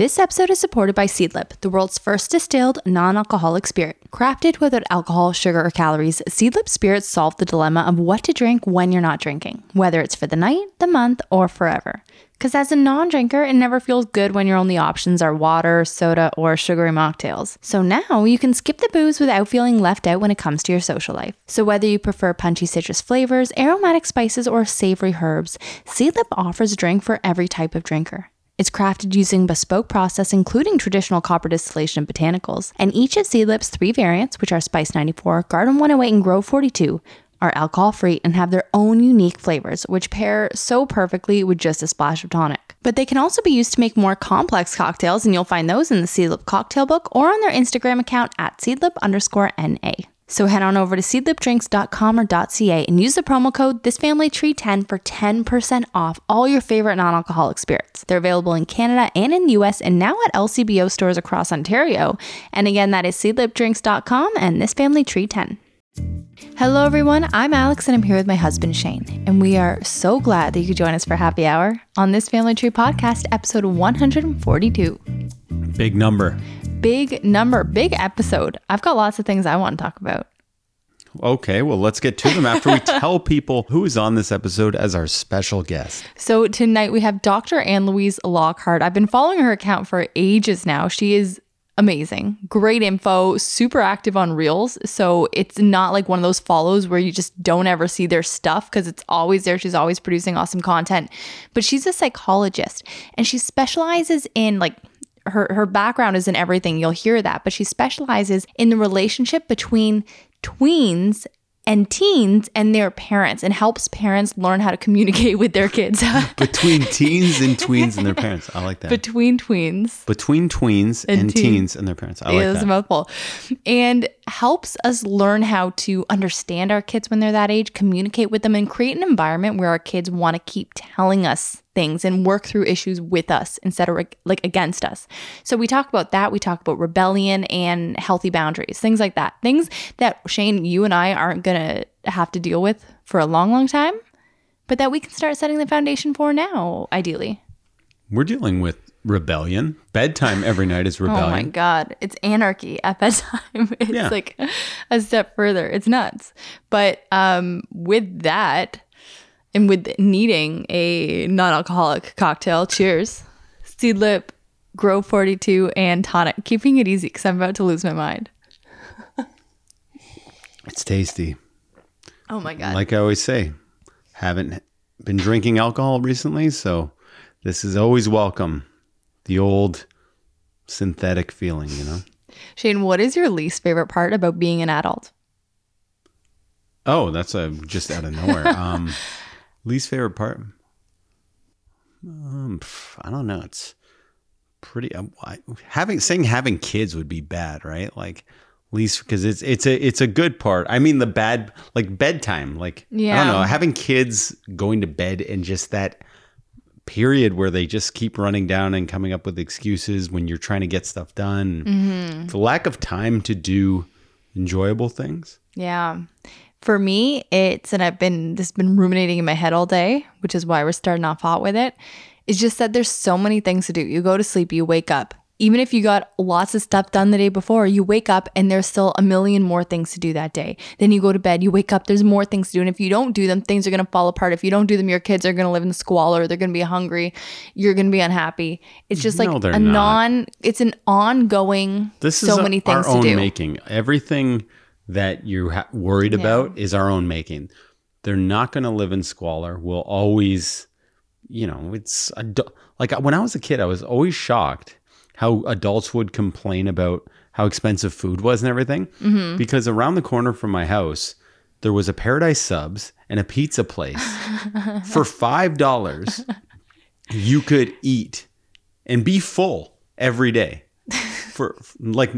This episode is supported by Seedlip, the world's first distilled non alcoholic spirit. Crafted without alcohol, sugar, or calories, Seedlip spirits solve the dilemma of what to drink when you're not drinking, whether it's for the night, the month, or forever. Because as a non drinker, it never feels good when your only options are water, soda, or sugary mocktails. So now you can skip the booze without feeling left out when it comes to your social life. So whether you prefer punchy citrus flavors, aromatic spices, or savory herbs, Seedlip offers a drink for every type of drinker. It's crafted using bespoke process, including traditional copper distillation and botanicals. And each of Seedlip's three variants, which are Spice 94, Garden 108, and Grove 42, are alcohol free and have their own unique flavors, which pair so perfectly with just a splash of tonic. But they can also be used to make more complex cocktails, and you'll find those in the Seedlip cocktail book or on their Instagram account at seedlip underscore NA. So head on over to seedlipdrinks.com or .ca and use the promo code thisfamilytree10 for 10% off all your favorite non-alcoholic spirits. They're available in Canada and in the US and now at LCBO stores across Ontario. And again, that is seedlipdrinks.com and thisfamilytree10. Hello everyone, I'm Alex and I'm here with my husband Shane. And we are so glad that you could join us for happy hour on this Family Tree podcast, episode 142. Big number. Big number, big episode. I've got lots of things I want to talk about. Okay, well, let's get to them after we tell people who is on this episode as our special guest. So tonight we have Dr. Anne Louise Lockhart. I've been following her account for ages now. She is amazing, great info, super active on Reels. So it's not like one of those follows where you just don't ever see their stuff because it's always there. She's always producing awesome content. But she's a psychologist and she specializes in like her her background is in everything. You'll hear that, but she specializes in the relationship between tweens and teens and their parents and helps parents learn how to communicate with their kids. Between teens and tweens and their parents. I like that. Between tweens. Between tweens and, and teens. teens. and their parents. I like that. A mouthful. And helps us learn how to understand our kids when they're that age, communicate with them, and create an environment where our kids want to keep telling us things and work through issues with us instead of like against us. So we talk about that. We talk about rebellion and healthy boundaries, things like that. Things that Shane, you and I aren't going to have to deal with for a long, long time, but that we can start setting the foundation for now, ideally. We're dealing with rebellion. Bedtime every night is rebellion. Oh my god, it's anarchy at bedtime. It's yeah. like a step further. It's nuts. But um with that, and with needing a non-alcoholic cocktail, cheers. Seedlip, Grove 42, and tonic. Keeping it easy because I'm about to lose my mind. it's tasty. Oh my god! Like I always say, haven't been drinking alcohol recently, so this is always welcome. The old synthetic feeling, you know. Shane, what is your least favorite part about being an adult? Oh, that's a just out of nowhere. Um, Least favorite part? Um, I don't know. It's pretty. Um, having saying having kids would be bad, right? Like least because it's it's a it's a good part. I mean the bad like bedtime. Like yeah. I don't know having kids going to bed and just that period where they just keep running down and coming up with excuses when you're trying to get stuff done. Mm-hmm. The lack of time to do enjoyable things. Yeah. For me, it's and I've been this has been ruminating in my head all day, which is why we're starting off hot with it. It's just that there's so many things to do. You go to sleep, you wake up. Even if you got lots of stuff done the day before, you wake up and there's still a million more things to do that day. Then you go to bed, you wake up, there's more things to do. And if you don't do them, things are going to fall apart. If you don't do them, your kids are going to live in squalor. They're going to be hungry. You're going to be unhappy. It's just like no, a not. non, it's an ongoing, this so is many things our own to do. making. Everything that you're ha- worried yeah. about is our own making. They're not going to live in squalor. We'll always, you know, it's adu- like when I was a kid, I was always shocked how adults would complain about how expensive food was and everything. Mm-hmm. Because around the corner from my house, there was a Paradise Subs and a pizza place. For $5, you could eat and be full every day. For like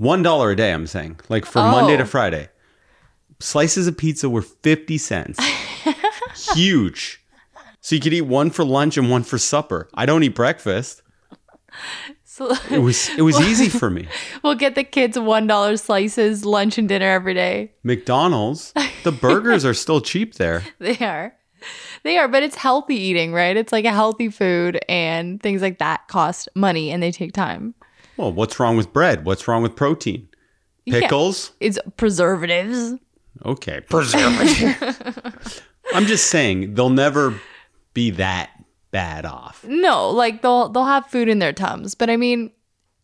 one dollar a day, I'm saying. Like from oh. Monday to oh. Friday. Slices of pizza were 50 cents. Huge. So you could eat one for lunch and one for supper. I don't eat breakfast. So, it was it was easy for me. We'll get the kids one dollar slices, lunch and dinner every day. McDonald's, the burgers are still cheap there. They are. They are, but it's healthy eating, right? It's like a healthy food and things like that cost money and they take time. Well, what's wrong with bread? What's wrong with protein? Yeah. Pickles? It's preservatives. Okay, preservative. I'm just saying they'll never be that bad off. No, like they'll they'll have food in their tums, but I mean,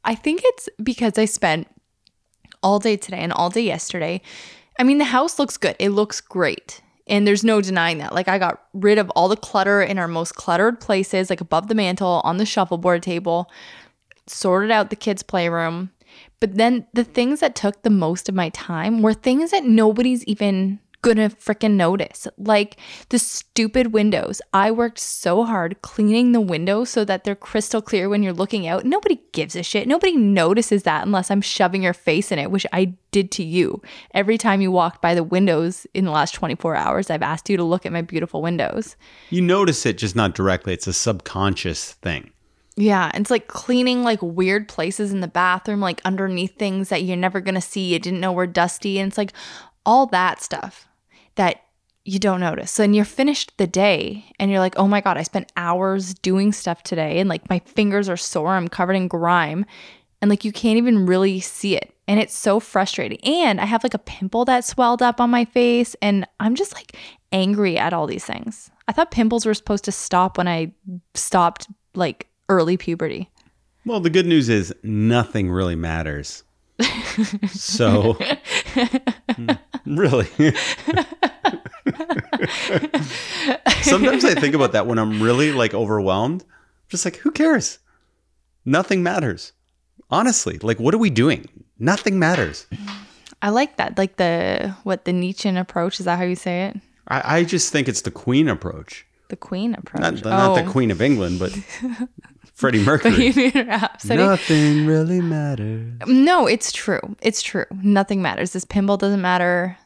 I think it's because I spent all day today and all day yesterday. I mean, the house looks good. It looks great. And there's no denying that. Like I got rid of all the clutter in our most cluttered places, like above the mantle, on the shuffleboard table, sorted out the kids' playroom. But then the things that took the most of my time were things that nobody's even gonna freaking notice. Like the stupid windows. I worked so hard cleaning the windows so that they're crystal clear when you're looking out. Nobody gives a shit. Nobody notices that unless I'm shoving your face in it, which I did to you. Every time you walked by the windows in the last 24 hours, I've asked you to look at my beautiful windows. You notice it, just not directly. It's a subconscious thing. Yeah, it's like cleaning like weird places in the bathroom, like underneath things that you're never gonna see. You didn't know were dusty, and it's like all that stuff that you don't notice. So then you're finished the day and you're like, oh my God, I spent hours doing stuff today and like my fingers are sore, I'm covered in grime. And like you can't even really see it. And it's so frustrating. And I have like a pimple that swelled up on my face and I'm just like angry at all these things. I thought pimples were supposed to stop when I stopped like early puberty. Well, the good news is nothing really matters. so, hmm, really. Sometimes I think about that when I'm really like overwhelmed. I'm just like, who cares? Nothing matters. Honestly, like, what are we doing? Nothing matters. I like that. Like the, what, the Nietzschean approach? Is that how you say it? I, I just think it's the Queen approach. The Queen approach. Not, not the Oh. Queen of England, but Freddie Mercury. Bohemian Rhapsody. Nothing really matters. No, it's true. It's true. Nothing matters. This pinball doesn't matter.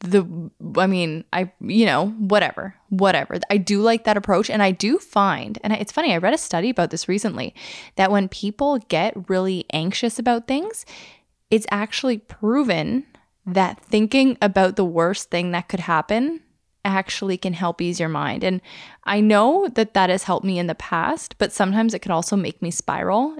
The, I mean, I, you know, whatever, whatever. I do like that approach. And I do find, and it's funny, I read a study about this recently that when people get really anxious about things, it's actually proven that thinking about the worst thing that could happen actually can help ease your mind. And I know that that has helped me in the past, but sometimes it can also make me spiral.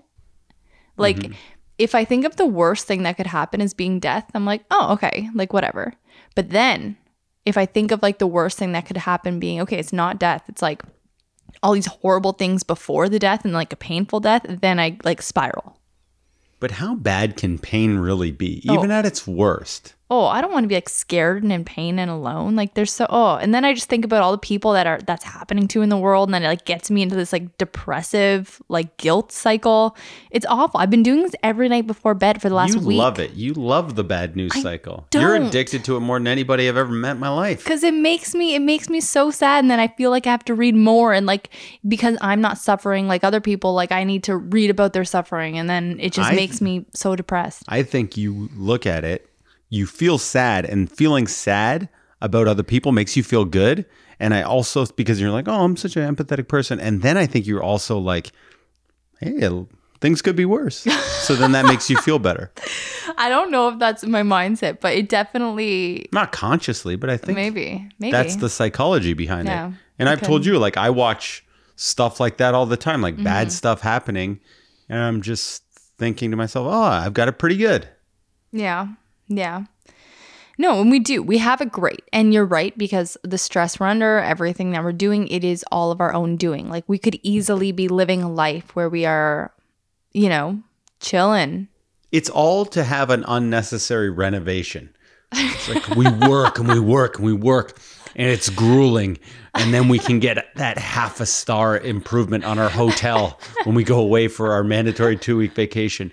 Like, mm-hmm. if I think of the worst thing that could happen as being death, I'm like, oh, okay, like whatever. But then if I think of like the worst thing that could happen being, okay, it's not death, it's like all these horrible things before the death and like a painful death, then I like spiral. But how bad can pain really be, Oh. even at its worst? Oh, I don't want to be like scared and in pain and alone. Like there's so oh, and then I just think about all the people that are that's happening to in the world, and then it like gets me into this like depressive like guilt cycle. It's awful. I've been doing this every night before bed for the last you week. love it. You love the bad news cycle. You're addicted to it more than anybody I've ever met in my life. because it makes me it makes me so sad and then i feel like i have to read more and like because i'm not suffering like other people like i need to read about their suffering and then it just I- makes me so depressed I think you look at it, you feel sad, and feeling sad about other people makes you feel good. And I also, because you're like, oh, I'm such an empathetic person. And then I think you're also like, hey, things could be worse. so then that makes you feel better. i don't know if that's my mindset but it definitely Not consciously, but I think maybe maybe that's the psychology behind Yeah, it. And I've told you, like, I watch stuff like that all the time, like Mm-hmm. bad stuff happening. And I'm just thinking to myself, oh, I've got it pretty good. Yeah. Yeah. No, and we do. We have it great. And you're right, because the stress we're under, everything that we're doing, it is all of our own doing. Like we could easily be living a life where we are, you know, chilling. It's all to have an unnecessary renovation. It's like we work and we work and we work and it's grueling. And then we can get that half a star improvement on our hotel when we go away for our mandatory two week vacation.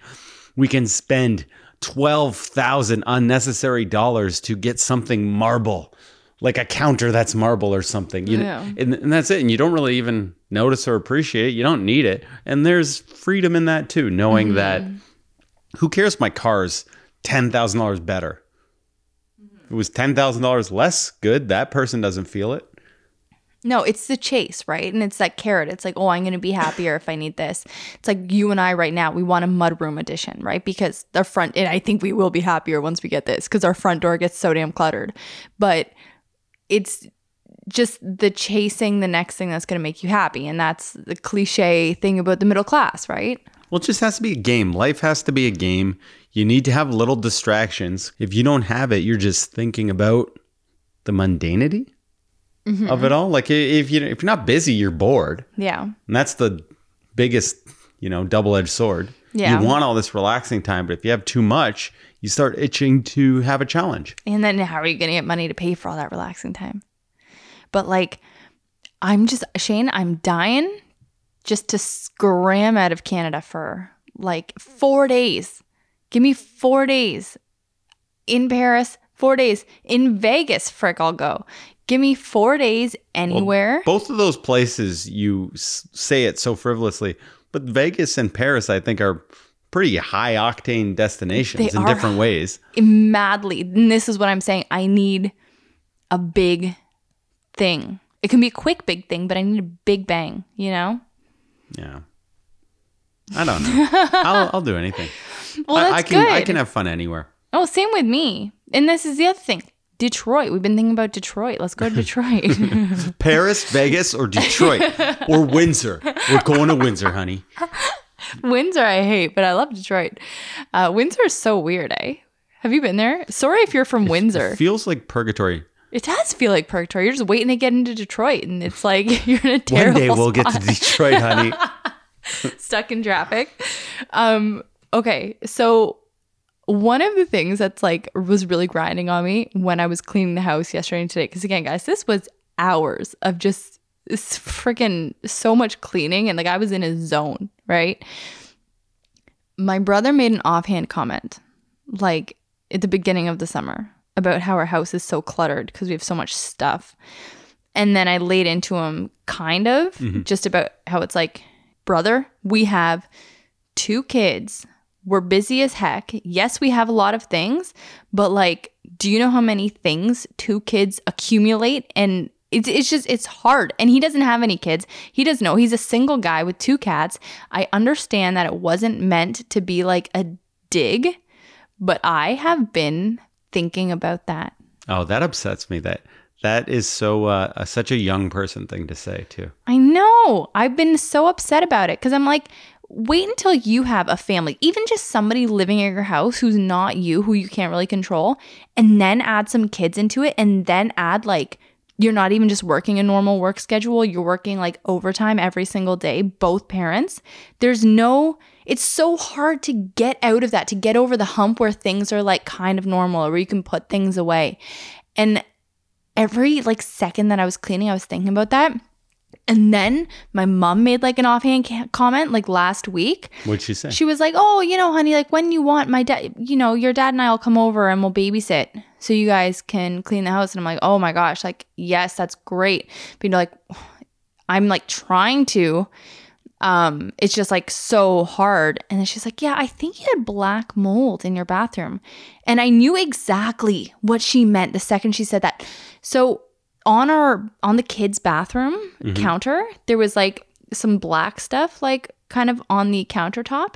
We can spend 12,000 unnecessary dollars to get something marble, like a counter that's marble or something. You know, and, and that's it. And you don't really even notice or appreciate it. You don't need it. And there's freedom in that too, knowing mm-hmm. that who cares if my car's $10,000 better? Mm-hmm. If it was $10,000 less good, that person doesn't feel it. No, it's the chase, right? And it's that carrot. It's like, oh, I'm going to be happier if I need this. It's like you and I right now, we want a mudroom edition, right? Because the front, and I think we will be happier once we get this because our front door gets so damn cluttered. But it's just the chasing the next thing that's going to make you happy. And that's the cliche thing about the middle class, right? Well, it just has to be a game. Life has to be a game. You need to have little distractions. If you don't have it, you're just thinking about the mundanity Mm-hmm. of it all. Like if you if you're not busy, you're bored, Yeah. and that's the biggest you know double edged sword. Yeah. You want all this relaxing time, but if you have too much, you start itching to have a challenge. And then how are you going to get money to pay for all that relaxing time? But like, I'm just, Shane, I'm dying just to scram out of Canada for like four days. Give me four days in Paris, four days in Vegas. Frick, I'll go. Give me four days anywhere. Both of those places, you s- say it so frivolously, but Vegas and Paris, I think, are pretty high octane destinations They in different ways. madly. And this is what I'm saying. I need a big thing. It can be a quick big thing, but I need a big bang, you know? Yeah. I don't know. I'll, I'll do anything. Well, I, that's I can good. I can have fun anywhere. Oh, same with me. And this is the other thing. Detroit. We've been thinking about Detroit. Let's go to Detroit. Paris, Vegas, or Detroit, or Windsor. We're going to Windsor, honey. Windsor, I hate, but I love Detroit. Uh, Windsor is so weird, eh? Have you been there? Sorry if you're from Windsor. Feels like purgatory. It does feel like purgatory. You're just waiting to get into Detroit, and it's like you're in a terrible. One day we'll spot. get to Detroit, honey. stuck in traffic. Um, okay, so one of the things that's like was really grinding on me when I was cleaning the house yesterday and today, because again, guys, this was hours of just freaking so much cleaning, and like I was in a zone, right? My brother made an offhand comment, like at the beginning of the summer, about how our house is so cluttered because we have so much stuff. And then I laid into him kind of mm-hmm. just about how it's like, brother, we have two kids. We're busy as heck. Yes, we have a lot of things, but like, do you know how many things two kids accumulate? And it's, it's just, it's hard. And he doesn't have any kids. He doesn't know. He's a single guy with two cats. I understand that it wasn't meant to be like a dig, but I have been thinking about that. Oh, that upsets me. That that is so uh, uh, such a young person thing to say too. I know. I've been so upset about it because I'm like, wait until you have a family, even just somebody living in your house who's not you, who you can't really control, and then add some kids into it, and then add like, you're not even just working a normal work schedule, you're working like overtime every single day, both parents. There's no, it's so hard to get out of that, to get over the hump where things are like kind of normal, or where you can put things away. And every like second that I was cleaning, I was thinking about that. And then my mom made like an offhand ca- comment like last week. What'd she say? She was like, "Oh, you know, honey, like when you want my dad, you know, your dad and I'll come over and we'll babysit so you guys can clean the house." And I'm like, "Oh my gosh, like yes, that's great." But you know, like I'm like trying to um it's just like so hard and then she's like yeah i think you had black mold in your bathroom and i knew exactly what she meant the second she said that so on our on the kids bathroom mm-hmm. counter there was like some black stuff like kind of on the countertop.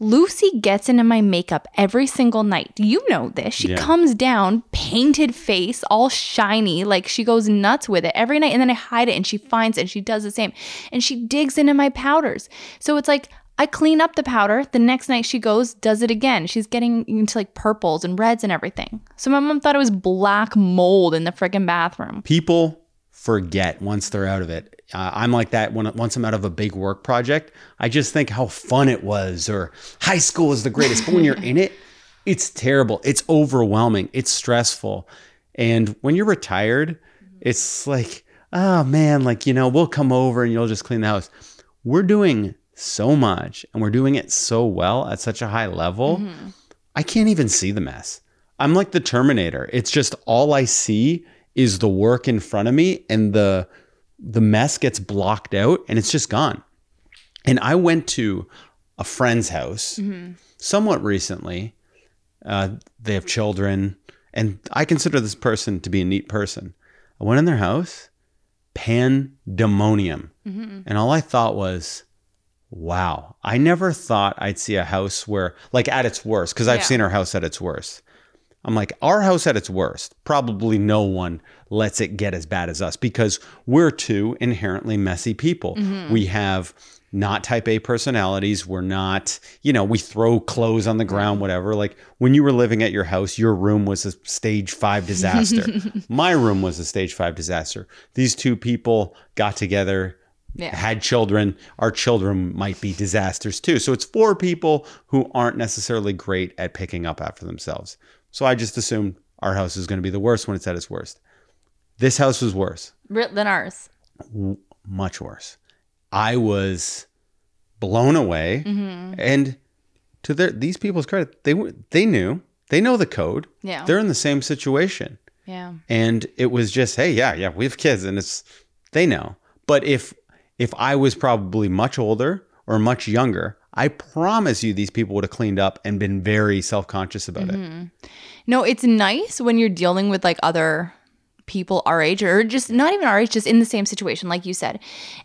Lucy gets into my makeup every single night. You know this. She Yeah. comes down painted face all shiny like she goes nuts with it every night and then i hide it and she finds it and she does the same. And she digs into my powders. So it's like I clean up the powder. The next night she goes, does it again. She's getting into like purples and reds and everything. So my mom thought it was black mold in the friggin' bathroom. People forget once they're out of it. Uh, I'm like that when once I'm out of a big work project. I just think how fun it was, or high school is the greatest. But when you're in it, it's terrible. It's overwhelming. It's stressful. And when you're retired, it's like, oh man, like you know, we'll come over and you'll just clean the house. We're doing so much, and we're doing it so well at such a high level. Mm-hmm. I can't even see the mess. I'm like the Terminator. It's just all I see is the work in front of me and the the mess gets blocked out and it's just gone. And I went to a friend's house mm-hmm. somewhat recently. Uh, they have children, and I consider this person to be a neat person. I went in their house, pandemonium. Mm-hmm. And all I thought was, wow, I never thought I'd see a house where, like, at its worst, because I've Yeah. seen our house at its worst. I'm like, our house at its worst, probably no one lets it get as bad as us because we're two inherently messy people. Mm-hmm. We have not type A personalities. We're not, you know, we throw clothes on the ground, mm-hmm. whatever. Like when you were living at your house, your room was a stage five disaster. My room was a stage five disaster. These two people got together, Yeah. had children. Our children might be disasters too. So it's four people who aren't necessarily great at picking up after themselves. So I just assumed our house is going to be the worst when it's at its worst. This house was worse Than ours. much worse. I was blown away, Mm-hmm. and to their these people's credit, they were they knew they know the code. Yeah. they're in the same situation, Yeah. and it was just hey, yeah, yeah, we have kids, and it's they know. But if if I was probably much older or much younger, I promise you, these people would have cleaned up and been very self conscious about Mm-hmm. it. No, it's nice when you're dealing with like other people our age or just not even our age, just in the same situation, like you said.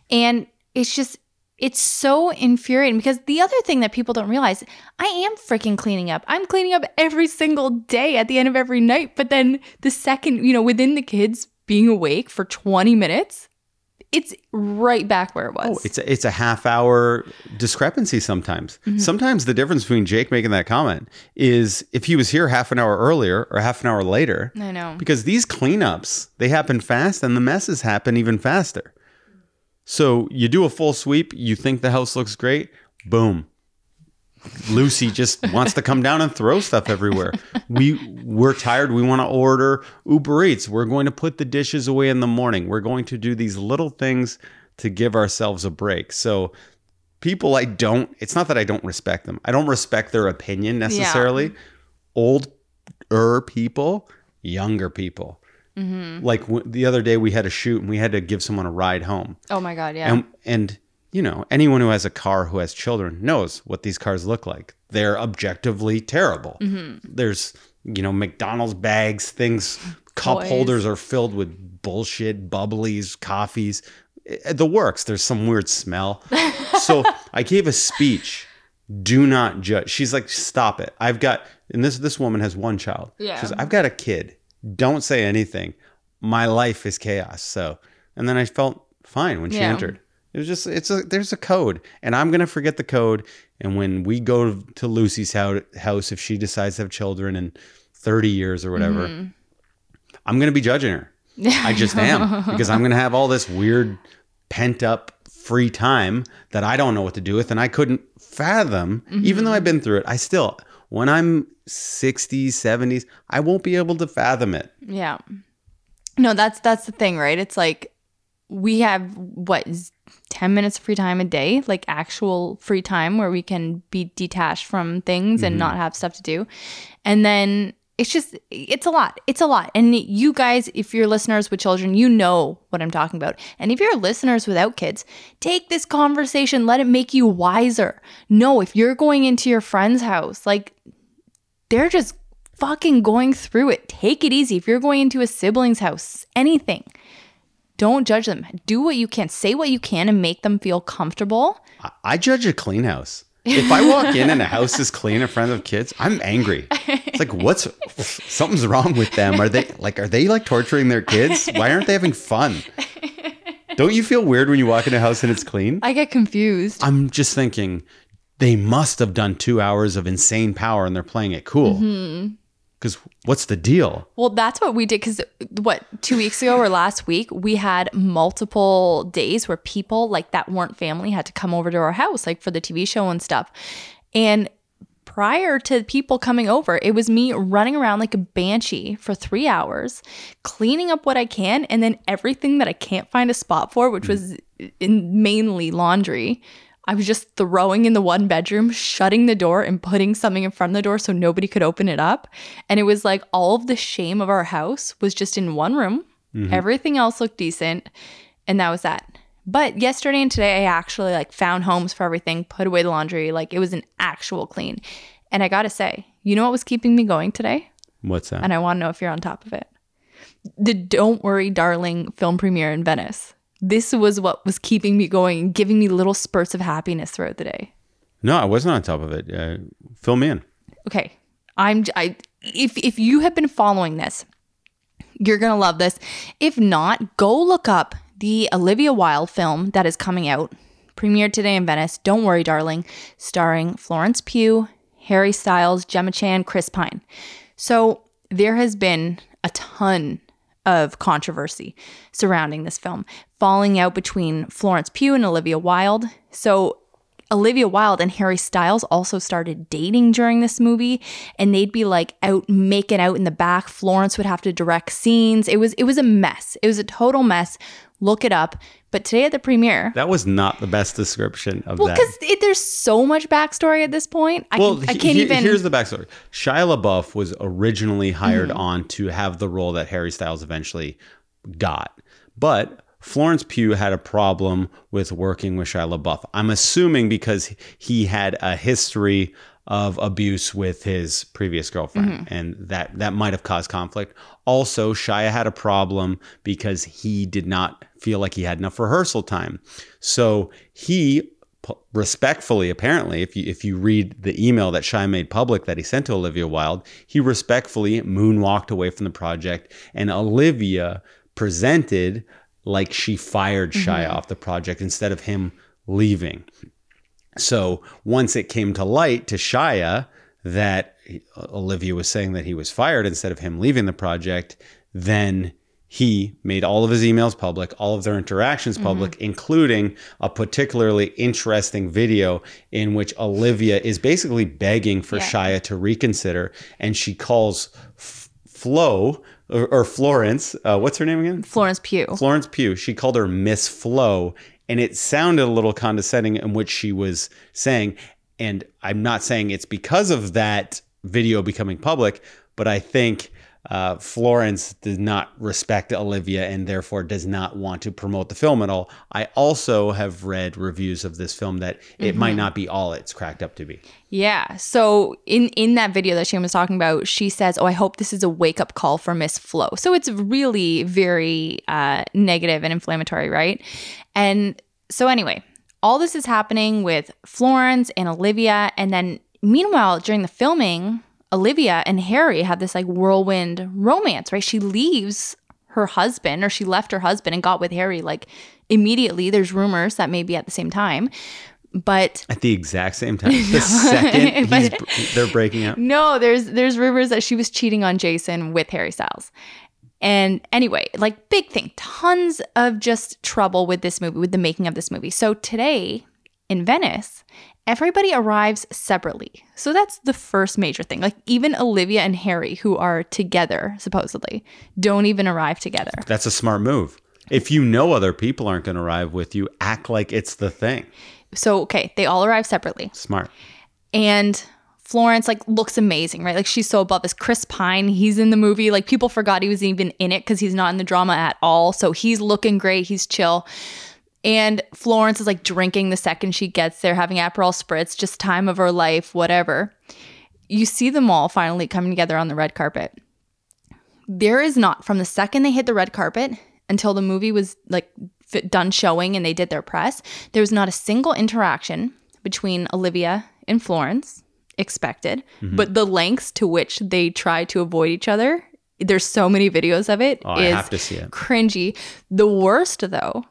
And it's just, it's so infuriating because the other thing that people don't realize, I am freaking cleaning up. I'm cleaning up every single day at the end of every night. But then the second, you know, within the kids being awake for 20 minutes, it's right back where it was. Oh, it's a, it's a half hour discrepancy sometimes. Mm-hmm. Sometimes the difference between Jake making that comment is if he was here half an hour earlier or half an hour later. I know. Because these cleanups, they happen fast and the messes happen even faster. So you do a full sweep, you think the house looks great, boom. Lucy just wants to come down and throw stuff everywhere. We we're tired. We want to order Uber Eats. We're going to put the dishes away in the morning. We're going to do these little things to give ourselves a break. So people I don't it's not that I don't respect them. I don't respect their opinion necessarily. Older people, younger people. Mm-hmm. Like w- the other day we had a shoot and we had to give someone a ride home. oh my God. Yeah. And and you know, anyone who has a car who has children knows what these cars look like. They're objectively terrible. There's, you know, McDonald's bags, things, cup Toys. holders are filled with bullshit, bubblies, coffees. Eh, The works. There's some weird smell. so I gave a speech. Do not judge. She's like, stop it. I've got, and this this woman has one child. Yeah. She's, I've got a kid. Don't say anything. My life is chaos. So, and then I felt fine when she Yeah. entered. It was just it's a there's a code, and I'm gonna forget the code. And when we go to Lucy's house, if she decides to have children in 30 years or whatever, Mm-hmm. I'm gonna be judging her. I just am because I'm gonna have all this weird pent up free time that I don't know what to do with, and I couldn't fathom. Even though I've been through it, I still when I'm 60s, 70s, I won't be able to fathom it. Yeah. No, that's that's the thing, right? It's like we have what is 10 minutes of free time a day, like actual free time where we can be detached from things and not mm-hmm. have stuff to do. And then it's just it's a lot. It's a lot. And you guys, if you're listeners with children, you know what I'm talking about. And if you're listeners without kids, take this conversation, let it make you wiser. No, if you're going into your friend's house, like they're just fucking going through it. Take it easy. If you're going into a sibling's house, anything, don't judge them. Do what you can. Say what you can and make them feel comfortable. I- I judge a clean house. If I walk in and a house is clean in front of kids, I'm angry. It's like, what's something's wrong with them? Are they like, are they like torturing their kids? Why aren't they having fun? Don't you feel weird when you walk in a house and it's clean? I get confused. I'm just thinking they must have done two hours of insane power and they're playing it cool. Mm-hmm. Because what's the deal? Well, that's what we did because what two weeks ago or last week we had multiple days where people like that weren't family had to come over to our house like for the TV show and stuff. And prior to people coming over, it was me running around like a banshee for three hours, cleaning up what I can, and then everything that I can't find a spot for, which hmm. was in mainly laundry. I was just throwing in the one bedroom, shutting the door, and putting something in front of the door so nobody could open it up. And it was like all of the shame of our house was just in one room. Mm-hmm. Everything else looked decent. And that was that. But yesterday and today, I actually like found homes for everything, put away the laundry. Like it was an actual clean. And I gotta say, you know what was keeping me going today? What's that? And I wanna know if you're on top of it. The Don't Worry, Darling film premiere in Venice. This was what was keeping me going and giving me little spurts of happiness throughout the day. no, I wasn't on top of it. Uh, fill me in. Okay. I'm I if if you have been following this, you're gonna love this. If not, go look up the Olivia Wilde film that is coming out, premiered today in Venice. Don't worry, darling, starring Florence Pugh, Harry Styles, Gemma Chan, Chris Pine. So there has been a ton of controversy surrounding this film, falling out between Florence Pugh and Olivia Wilde. So Olivia Wilde and Harry Styles also started dating during this movie and they'd be like out making out in the back. Florence would have to direct scenes. It was it was a mess. It was a total mess. Look it up. But today at the premiere, That was not the best description of well, that. because there's so much backstory at this point. I, Well, I can't he- even. Here's the backstory. Shia LaBeouf was originally hired Mm-hmm. on to have the role that Harry Styles eventually got, but Florence Pugh had a problem with working with Shia LaBeouf. I'm assuming because he had a history of abuse with his previous girlfriend, Mm-hmm. and that that might have caused conflict. Also, Shia had a problem because he did not feel like he had enough rehearsal time, so he respectfully, apparently, if you if you read the email that Shia made public that he sent to Olivia Wilde, he respectfully moonwalked away from the project, and Olivia presented like she fired Shia mm-hmm. off the project instead of him leaving. So once it came to light to Shia that Olivia was saying that he was fired instead of him leaving the project, then he made all of his emails public, all of their interactions mm-hmm. public, including a particularly interesting video in which Olivia is basically begging for Yeah. Shia to reconsider, and she calls F- Flo or, or Florence. Uh, what's her name again? Florence Pugh. Florence Pugh. She called her Miss Flo, and it sounded a little condescending in which she was saying, and I'm not saying it's because of that video becoming public, but I think uh, Florence does not respect Olivia and therefore does not want to promote the film at all. I also have read reviews of this film that it might not be all it's cracked up to be. Yeah. So in in that video that Shane was talking about, she says, "Oh, I hope this is a wake up call for Miss Flo." So it's really very uh, negative and inflammatory, right? And so anyway, all this is happening with Florence and Olivia, and then meanwhile during the filming, Olivia and Harry have this like whirlwind romance, right? She leaves her husband, or she left her husband and got with Harry like immediately. There's rumors that maybe at the same time. But At the exact same time, the second But- they're breaking up. no, there's there's rumors that she was cheating on Jason with Harry Styles. And anyway, like big thing, tons of just trouble with this movie, with the making of this movie. So today in Venice, everybody arrives separately. So that's the first major thing. Like even Olivia and Harry, who are together supposedly, don't even arrive together. That's a smart move. If you know other people aren't going to arrive with you, act like it's the thing. So okay, they all arrive separately. Smart. and Florence like looks amazing, right? Like she's so above this. Chris Pine, he's in the movie. Like people forgot he was even in it because he's not in the drama at all. So he's looking great. He's chill. And Florence is like drinking the second she gets there, having Aperol spritz, just time of her life, whatever. You see them all finally coming together on the red carpet. There is not from the second they hit the red carpet until the movie was like done showing and they did their press. There was not a single interaction between Olivia and Florence expected, mm-hmm. but the lengths to which they try to avoid each other. There's so many videos of it. Oh, I have to see it. Cringy. The worst though,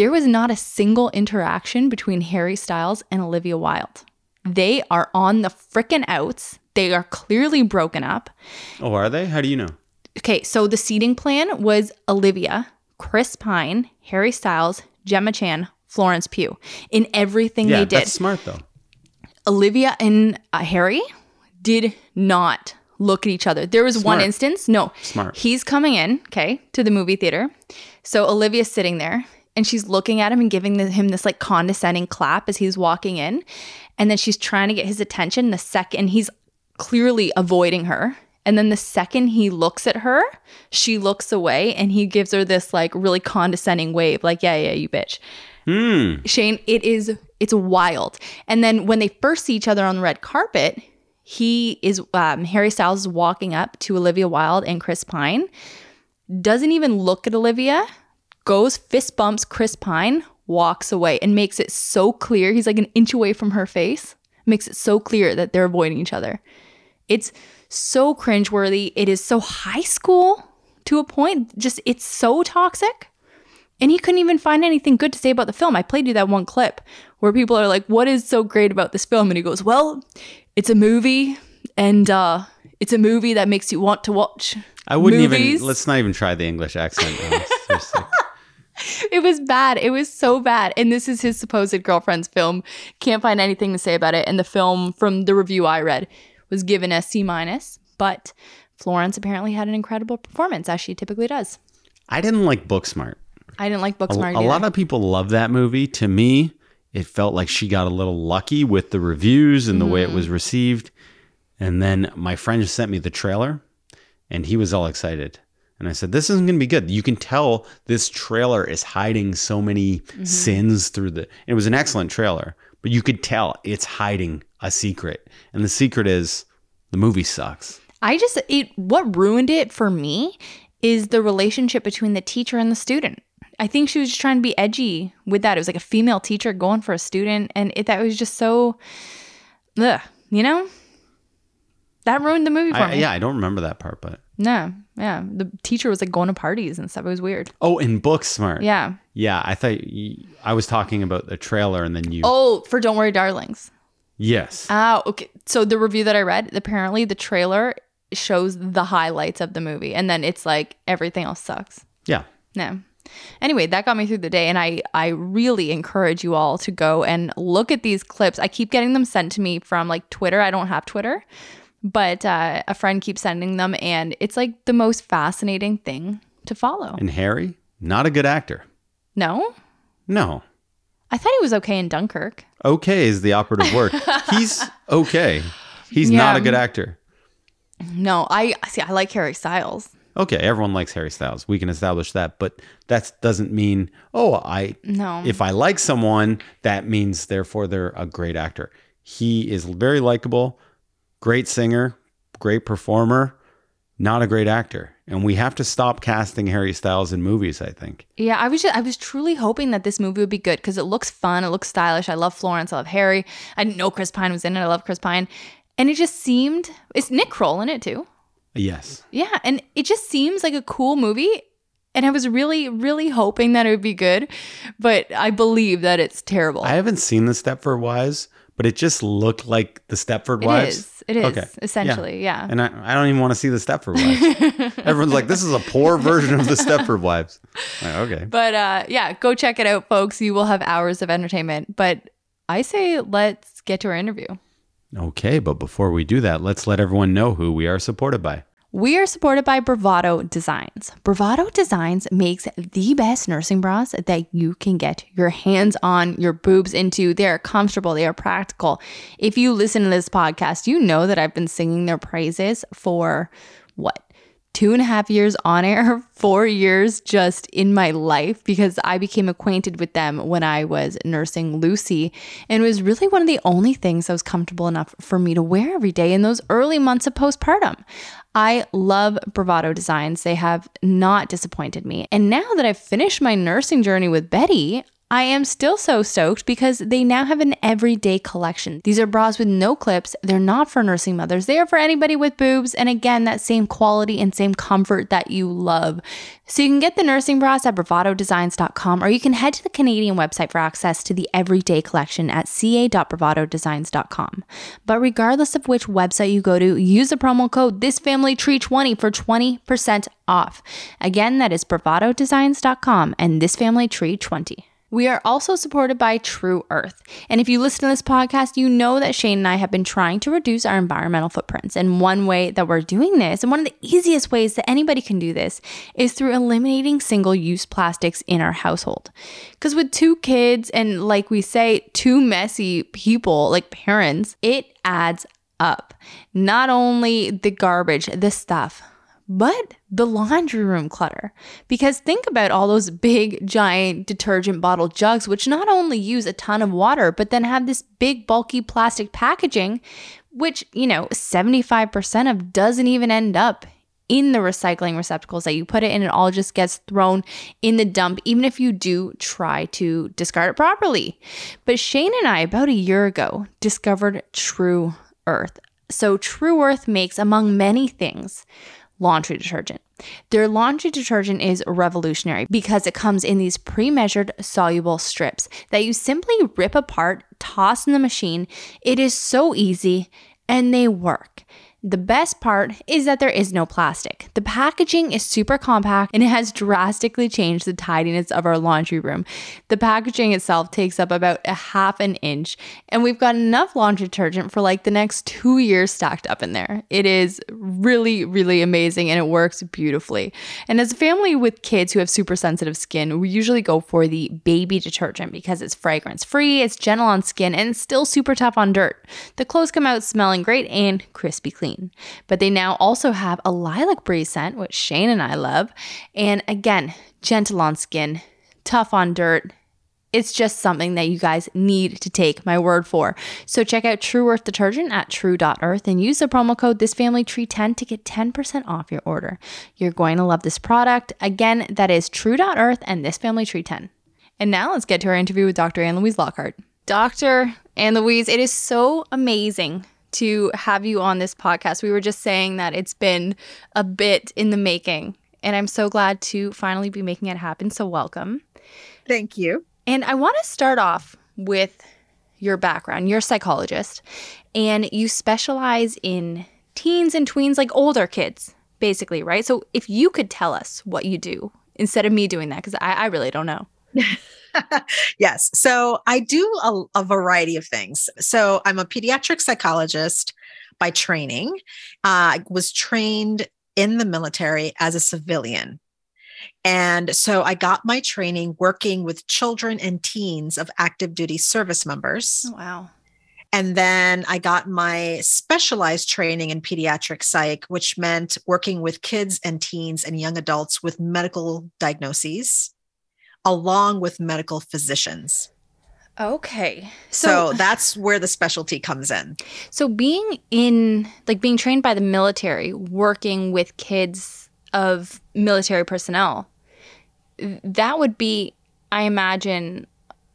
there was not a single interaction between Harry Styles and Olivia Wilde. They are on the frickin' outs. They are clearly broken up. Oh, are they? How do you know? Okay, so the seating plan was Olivia, Chris Pine, Harry Styles, Gemma Chan, Florence Pugh in everything Yeah, they did. that's smart though. Olivia and uh, Harry did not look at each other. There was one instance, no. Smart. He's coming in, okay, to the movie theater. So Olivia's sitting there and she's looking at him and giving him this like condescending clap as he's walking in. And then she's trying to get his attention the second he's clearly avoiding her. And then the second he looks at her, she looks away and he gives her this like really condescending wave, like, yeah, yeah, you bitch. Hmm. Shane, it is it's wild. And then when they first see each other on the red carpet, he is um, Harry Styles is walking up to Olivia Wilde and Chris Pine, doesn't even look at Olivia, goes fist bumps Chris Pine, walks away, and makes it so clear he's like an inch away from her face, makes it so clear that they're avoiding each other. It's so cringeworthy. It is so high school to a point. Just it's so toxic. And he couldn't even find anything good to say about the film. I played you that one clip where people are like, "What is so great about this film?" And he goes, "Well, it's a movie, and uh, it's a movie that makes you want to watch." I wouldn't movies. even. Let's not even try the English accent. now. It was bad. It was so bad. And this is his supposed girlfriend's film. Can't find anything to say about it. And the film, from the review I read, was given a C minus. But Florence apparently had an incredible performance, as she typically does. I didn't like Booksmart. I didn't like Booksmart. a either. lot of people love that movie. To me, it felt like she got a little lucky with the reviews and the way Mm-hmm. it was received. And then my friend just sent me the trailer, and he was all excited. And I said, "This isn't going to be good." You can tell this trailer is hiding so many Mm-hmm. sins through the. It was an excellent trailer, but you could tell it's hiding a secret, and the secret is the movie sucks. I just it what ruined it for me is the relationship between the teacher and the student. I think she was just trying to be edgy with that. It was like a female teacher going for a student, and it that was just so, ugh, you know, that ruined the movie for I, me. yeah, I don't remember that part, but No, yeah, the teacher was like going to parties and stuff. It was weird. oh, in Booksmart, Yeah. yeah. I thought I was talking about the trailer, and then you. Oh, for Don't Worry, Darlings. Yes. Oh, okay. So the review that I read, apparently the trailer shows the highlights of the movie, and then it's like everything else sucks. yeah. No. Anyway, that got me through the day, and I I really encourage you all to go and look at these clips. I keep getting them sent to me from like Twitter. I don't have Twitter, but uh, a friend keeps sending them, and it's like the most fascinating thing to follow. And Harry, not a good actor. No, No. I thought he was okay in Dunkirk. Okay is the operative word. He's okay. He's Yeah. not a good actor. No, I see. I like Harry Styles. Okay, everyone likes Harry Styles. We can establish that, but that doesn't mean oh, I No, if I like someone, that means therefore they're a great actor. He is very likable, great singer, great performer, not a great actor. And we have to stop casting Harry Styles in movies, I think. Yeah, I was just, I was truly hoping that this movie would be good because it looks fun, it looks stylish. I love Florence, I love Harry. I didn't know Chris Pine was in it. I love Chris Pine, and it just seemed it's Nick Kroll in it too. Yes. Yeah, and it just seems like a cool movie. And I was really, really hoping that it would be good, but I believe that it's terrible. I haven't seen the Stepford Wives, but it just looked like the Stepford It Wives. is. It is Okay. essentially, yeah. And I, I don't even want to see the Stepford Wives. Everyone's like, this is a poor version of the Stepford Wives. Like, okay. But uh, yeah, go check it out, folks. You will have hours of entertainment. But I say let's get to our interview. Okay, but before we do that, let's let everyone know who we are supported by. We are supported by Bravado Designs. Bravado Designs makes the best nursing bras that you can get your hands on, your boobs into. They are comfortable, they are practical. If you listen to this podcast, you know that I've been singing their praises for what? Two and a half years on air, four years just in my life because I became acquainted with them when I was nursing Lucy. And it was really one of the only things that was comfortable enough for me to wear every day in those early months of postpartum. I love Bravado Designs. They have not disappointed me. And now that I've finished my nursing journey with Betty, I am still so stoked because they now have an everyday collection. These are bras with no clips. They're not for nursing mothers. They are for anybody with boobs. And again, that same quality and same comfort that you love. So you can get the nursing bras at bravadodesigns.com or you can head to the Canadian website for access to the everyday collection at ca.bravadodesigns.com. But regardless of which website you go to, use the promo code thisfamilytree20 for 20% off. Again, that is bravadodesigns.com and thisfamilytree20. We are also supported by True Earth. And if you listen to this podcast, you know that Shane and I have been trying to reduce our environmental footprints. And one way that we're doing this, and one of the easiest ways that anybody can do this, is through eliminating single use plastics in our household. Because with two kids and, like we say, two messy people, like parents, it adds up. Not only the garbage, the stuff, but the laundry room clutter. Because think about all those big, giant detergent bottle jugs, which not only use a ton of water, but then have this big, bulky plastic packaging, which, you know, 75% of doesn't even end up in the recycling receptacles that you put it in. It all just gets thrown in the dump, even if you do try to discard it properly. But Shane and I, about a year ago, discovered True Earth So, True Earth makes, among many things, laundry detergent. Their laundry detergent is revolutionary because it comes in these pre measured soluble strips that you simply rip apart, toss in the machine. It is so easy and they work. The best part is that there is no plastic. The packaging is super compact and it has drastically changed the tidiness of our laundry room. The packaging itself takes up about a half an inch, and we've got enough laundry detergent for like the next two years stacked up in there. It is really, really amazing and it works beautifully. And as a family with kids who have super sensitive skin, we usually go for the baby detergent because it's fragrance free, it's gentle on skin, and still super tough on dirt. The clothes come out smelling great and crispy clean clean. But they now also have a lilac breeze scent, which Shane and I love. And again, gentle on skin, tough on dirt. It's just something that you guys need to take my word for. So check out Tru Earth detergent at tru.earth and use the promo code thisfamilytree10 to get 10% off your order. You're going to love this product. Again, that is tru.earth and thisfamilytree10. And now let's get to our interview with Dr. Anne Louise Lockhart. Dr. Anne Louise, it is so amazing to have you on this podcast. We were just saying that it's been a bit in the making, and I'm so glad to finally be making it happen. So, welcome. Thank you. And I want to start off with your background. You're a psychologist, and you specialize in teens and tweens, like older kids, basically, right? So, if you could tell us what you do instead of me doing that, because I, I really don't know. yes. So I do a, a, variety of things. So I'm a pediatric psychologist by training. Uh, I was trained in the military as a civilian. And so I got my training working with children and teens of active duty service members. Oh, wow. And then I got my specialized training in pediatric psych, which meant working with kids and teens and young adults with medical diagnoses along with medical physicians. Okay. So, so, that's where the specialty comes in. So being in like being trained by the military, working with kids of military personnel, that would be I imagine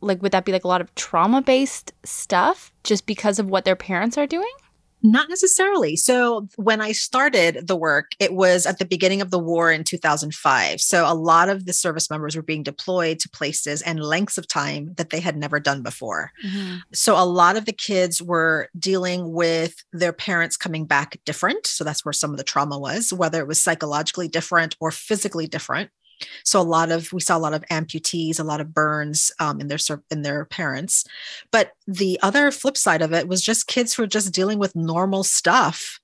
like would that be like a lot of trauma based stuff just because of what their parents are doing? Not necessarily. So, when I started the work, it was at the beginning of the war in 2005. So, a lot of the service members were being deployed to places and lengths of time that they had never done before. Mm-hmm. So, a lot of the kids were dealing with their parents coming back different. So, that's where some of the trauma was, whether it was psychologically different or physically different. So a lot of we saw a lot of amputees, a lot of burns um, in their in their parents. But the other flip side of it was just kids who are just dealing with normal stuff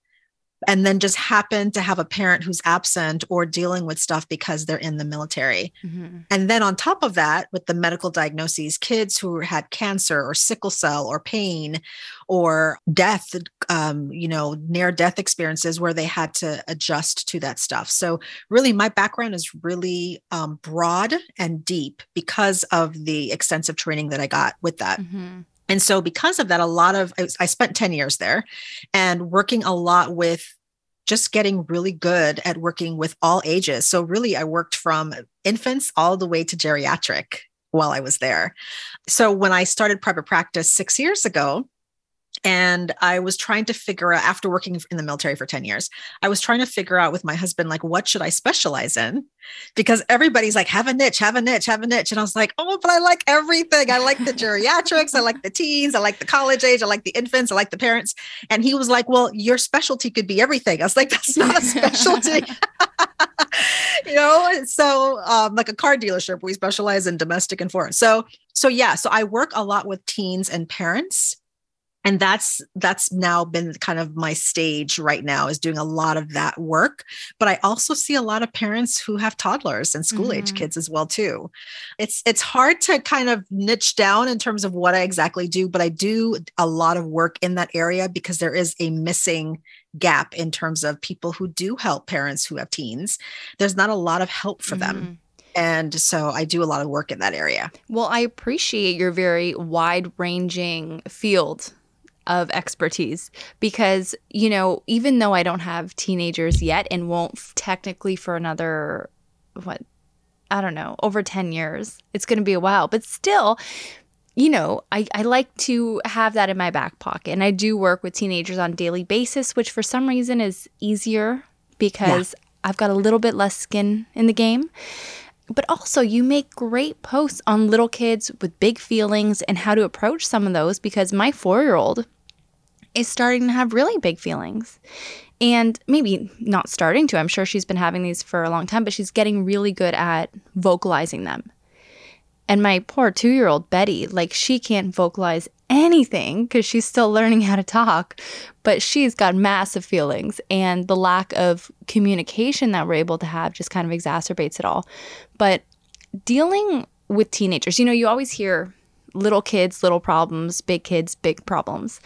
and then just happen to have a parent who's absent or dealing with stuff because they're in the military. Mm-hmm. And then on top of that, with the medical diagnoses, kids who had cancer or sickle cell or pain or death, um, you know, near death experiences where they had to adjust to that stuff. So, really, my background is really um, broad and deep because of the extensive training that I got with that. Mm-hmm. And so, because of that, a lot of I spent 10 years there and working a lot with just getting really good at working with all ages. So, really, I worked from infants all the way to geriatric while I was there. So, when I started private practice six years ago, and i was trying to figure out after working in the military for 10 years i was trying to figure out with my husband like what should i specialize in? Because everybody's like have a niche have a niche have a niche. And i was like oh but i like everything. I like the geriatrics. I like the teens. I like the college age. I like the infants. I like the parents. And he was like well your specialty could be everything. I was like that's not a specialty. You know? So um, like a car dealership we specialize in domestic and foreign. So so yeah so i work a lot with teens and parents and that's that's now been kind of my stage right now is doing a lot of that work but i also see a lot of parents who have toddlers and school age mm-hmm. kids as well too it's it's hard to kind of niche down in terms of what i exactly do but i do a lot of work in that area because there is a missing gap in terms of people who do help parents who have teens there's not a lot of help for mm-hmm. them and so I do a lot of work in that area. Well, I appreciate your very wide ranging field of expertise because, you know, even though I don't have teenagers yet and won't technically for another, what, I don't know, over 10 years, it's going to be a while, but still, you know, I, I like to have that in my back pocket. And I do work with teenagers on a daily basis, which for some reason is easier because yeah. I've got a little bit less skin in the game. But also, you make great posts on little kids with big feelings and how to approach some of those because my four year old is starting to have really big feelings. And maybe not starting to, I'm sure she's been having these for a long time, but she's getting really good at vocalizing them. And my poor two year old Betty, like, she can't vocalize anything because she's still learning how to talk, but she's got massive feelings. And the lack of communication that we're able to have just kind of exacerbates it all. But dealing with teenagers, you know, you always hear little kids, little problems, big kids, big problems.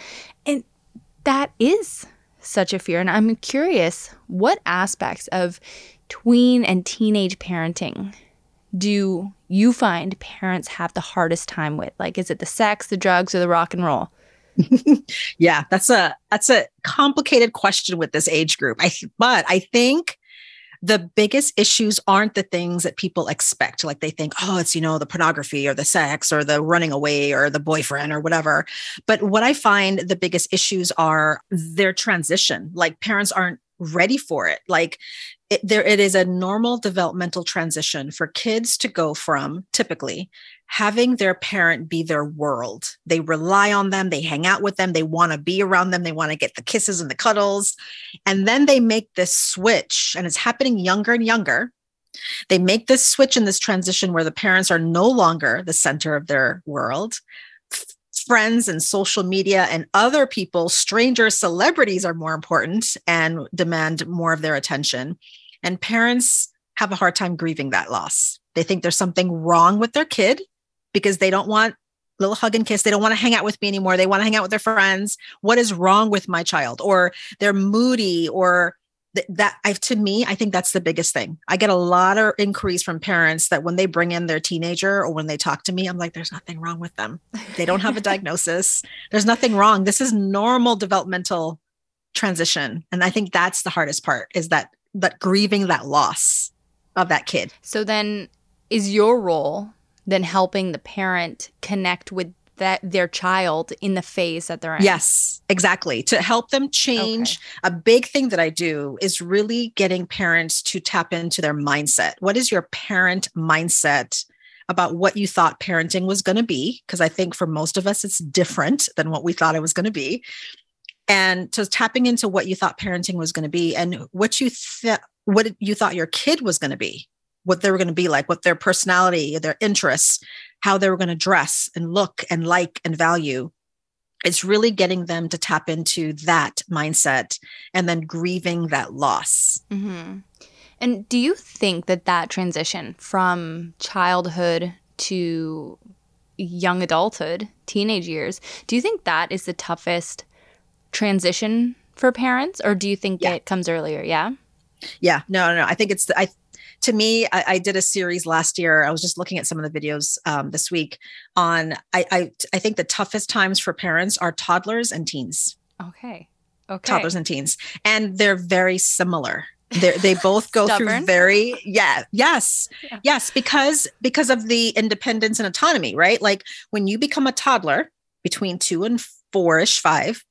And that is such a fear. And I'm curious what aspects of tween and teenage parenting do you find parents have the hardest time with? Like, is it the sex, the drugs, or the rock and roll? yeah, that's a that's a complicated question with this age group. I but I think the biggest issues aren't the things that people expect. Like they think, oh, it's, you know, the pornography or the sex or the running away or the boyfriend or whatever. But what I find the biggest issues are their transition. Like parents aren't ready for it. Like it, there it is a normal developmental transition for kids to go from typically having their parent be their world. They rely on them they hang out with them they want to be around them they want to get the kisses and the cuddles. And then they make this switch and it's happening younger and younger. They make this switch in this transition where the parents are no longer the center of their world friends and social media and other people, strangers, celebrities are more important and demand more of their attention. And parents have a hard time grieving that loss. They think there's something wrong with their kid because they don't want little hug and kiss. They don't want to hang out with me anymore. They want to hang out with their friends. What is wrong with my child? Or they're moody or that I to me, I think that's the biggest thing. I get a lot of inquiries from parents that when they bring in their teenager or when they talk to me, I'm like, there's nothing wrong with them. They don't have a diagnosis. There's nothing wrong. This is normal developmental transition. And I think that's the hardest part is that that grieving that loss of that kid. So then is your role then helping the parent connect with that their child in the phase that they're in. Yes, exactly. To help them change, okay. a big thing that I do is really getting parents to tap into their mindset. What is your parent mindset? About what you thought parenting was going to be, because I think for most of us, it's different than what we thought it was going to be. And to tapping into what you thought parenting was going to be and what you th- what you thought your kid was going to be, what they were going to be like, what their personality, their interests, how they were going to dress and look and like and value. It's really getting them to tap into that mindset and then grieving that loss. Mm-hmm. And do you think that that transition from childhood to young adulthood, teenage years, do you think that is the toughest transition for parents or do you think yeah. it comes earlier? Yeah. Yeah, no, no, no. I think it's the, I to me, I, I, did a series last year. I was just looking at some of the videos um, this week on. I, I I think the toughest times for parents are toddlers and teens. Okay. Okay. Toddlers and teens, and they're very similar. They're, they both go through very yeah yes yeah. yes because because of the independence and autonomy right like when you become a toddler between two and four-ish five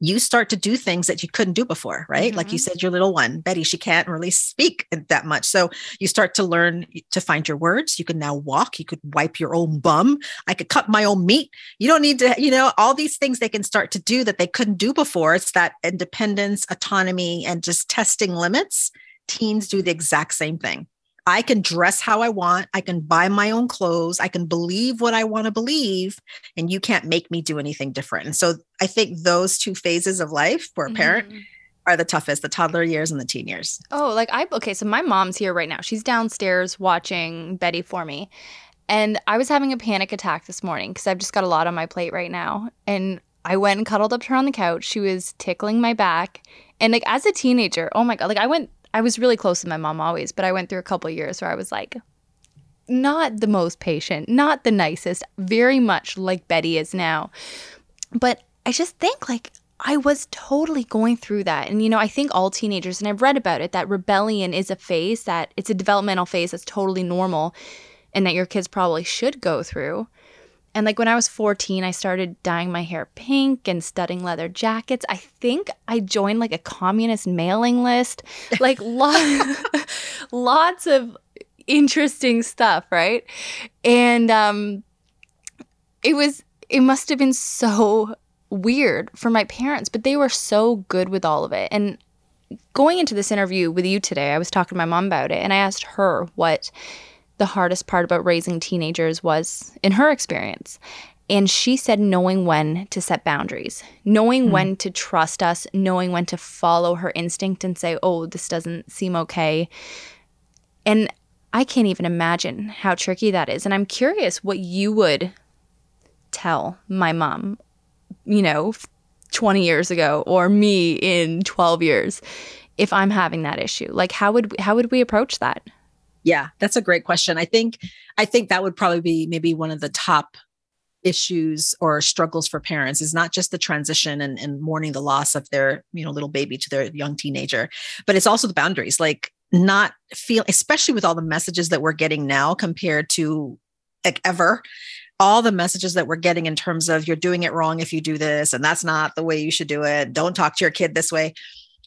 you start to do things that you couldn't do before, right? Mm-hmm. Like you mm-hmm. said, your little one, Betty, she can't really speak that much. So you start to learn to find your words. You can now walk. You could wipe your own bum. I could cut my own meat. You don't need to, you know, all these things they can start to do that they couldn't do before. It's that independence, autonomy, and just testing limits. Teens do the exact same thing. I can dress how I want. I can buy my own clothes. I can believe what I want to believe. And you can't make me do anything different. And so I think those two phases of life for a parent mm-hmm. are the toughest the toddler years and the teen years. Oh, like I, okay. So my mom's here right now. She's downstairs watching Betty for me. And I was having a panic attack this morning because I've just got a lot on my plate right now. And I went and cuddled up to her on the couch. She was tickling my back. And like as a teenager, oh my God, like I went I was really close to my mom always, but I went through a couple years where I was like, not the most patient, not the nicest, very much like Betty is now. But I just think like I was totally going through that. And, you know, I think all teenagers, and I've read about it, that rebellion is a phase that it's a developmental phase that's totally normal and that your kids probably should go through. And like when I was 14, I started dyeing my hair pink and studding leather jackets. I think I joined like a communist mailing list, like lo- lots of interesting stuff, right? And um, it was, it must have been so weird for my parents, but they were so good with all of it. And going into this interview with you today, I was talking to my mom about it and I asked her what the hardest part about raising teenagers was in her experience. And she said knowing when to set boundaries, knowing mm. when to trust us, knowing when to follow her instinct and say, oh, this doesn't seem okay. And I can't even imagine how tricky that is. And I'm curious what you would tell my mom, you know, 20 years ago or me in 12 years if I'm having that issue. Like how would how would we approach that? Yeah, that's a great question. I think I think that would probably be maybe one of the top issues or struggles for parents is not just the transition and, and mourning the loss of their you know little baby to their young teenager but it's also the boundaries like not feel especially with all the messages that we're getting now compared to like ever all the messages that we're getting in terms of you're doing it wrong if you do this and that's not the way you should do it. Don't talk to your kid this way.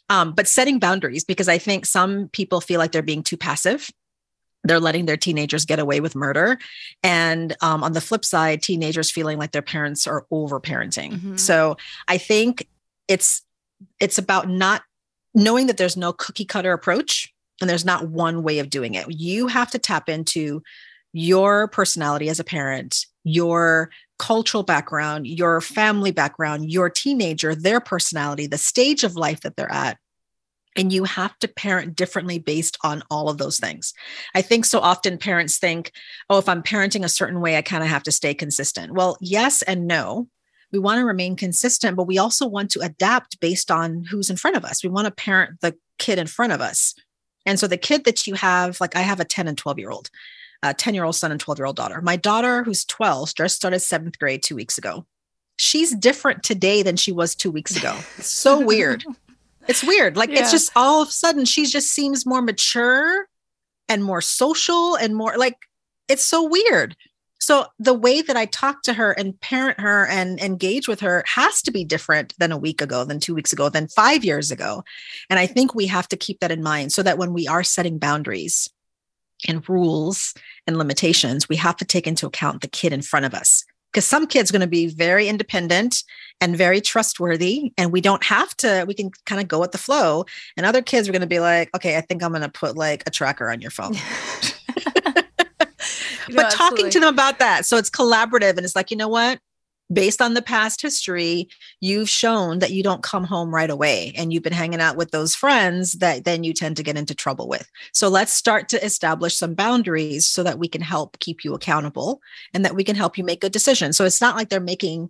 Um, but setting boundaries because i think some people feel like they're being too passive they're letting their teenagers get away with murder. And um, on the flip side teenagers feeling like their parents are over parenting mm-hmm. so i think it's it's about not knowing that there's no cookie cutter approach and there's not one way of doing it. You have to tap into your personality as a parent your cultural background your family background your teenager their personality the stage of life that they're at and you have to parent differently based on all of those things. I think so often parents think, oh, if I'm parenting a certain way, I kind of have to stay consistent. Well, yes and no. We want to remain consistent, but we also want to adapt based on who's in front of us. We want to parent the kid in front of us. And so the kid that you have, like I have a 10 and 12 year old, a 10 year old son and 12 year old daughter. My daughter, who's 12, just started seventh grade two weeks ago. She's different today than she was two weeks ago. It's so weird. It's weird. Like yeah. it's just all of a sudden she just seems more mature and more social and more like it's so weird. So the way that I talk to her and parent her and engage with her has to be different than a week ago, than two weeks ago, than five years ago. And I think we have to keep that in mind so that when we are setting boundaries and rules and limitations, we have to take into account the kid in front of us because some kids are going to be very independent and very trustworthy and we don't have to we can kind of go with the flow. And other kids are going to be like okay i think i'm going to put like a tracker on your phone. But talking to them about that so it's collaborative and it's like you know what based on the past history, you've shown that you don't come home right away and you've been hanging out with those friends that then you tend to get into trouble with. So let's start to establish some boundaries so that we can help keep you accountable and that we can help you make good decisions. So it's not like they're making,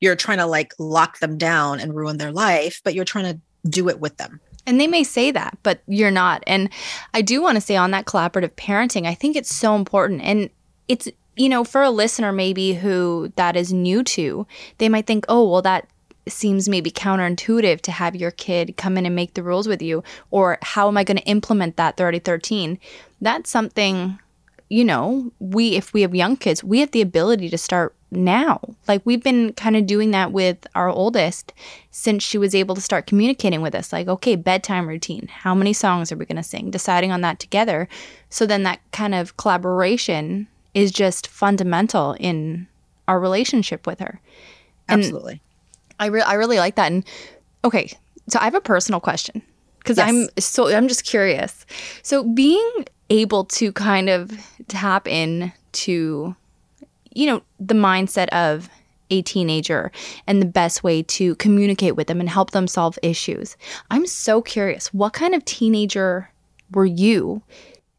you're trying to like lock them down and ruin their life, but you're trying to do it with them. And they may say that, but you're not. And I do want to say on that collaborative parenting, I think it's so important. And it's you know, for a listener maybe who that is new to, they might think, oh, well, that seems maybe counterintuitive to have your kid come in and make the rules with you, or how am I going to implement that 3013? That's something, you know, we, if we have young kids, we have the ability to start now. Like we've been kind of doing that with our oldest since she was able to start communicating with us. Like, okay, bedtime routine. How many songs are we going to sing? Deciding on that together. So then that kind of collaboration is just fundamental in our relationship with her. And Absolutely. I re- I really like that. And okay, so I have a personal question because yes. I'm so I'm just curious. So being able to kind of tap in to you know the mindset of a teenager and the best way to communicate with them and help them solve issues. I'm so curious. What kind of teenager were you?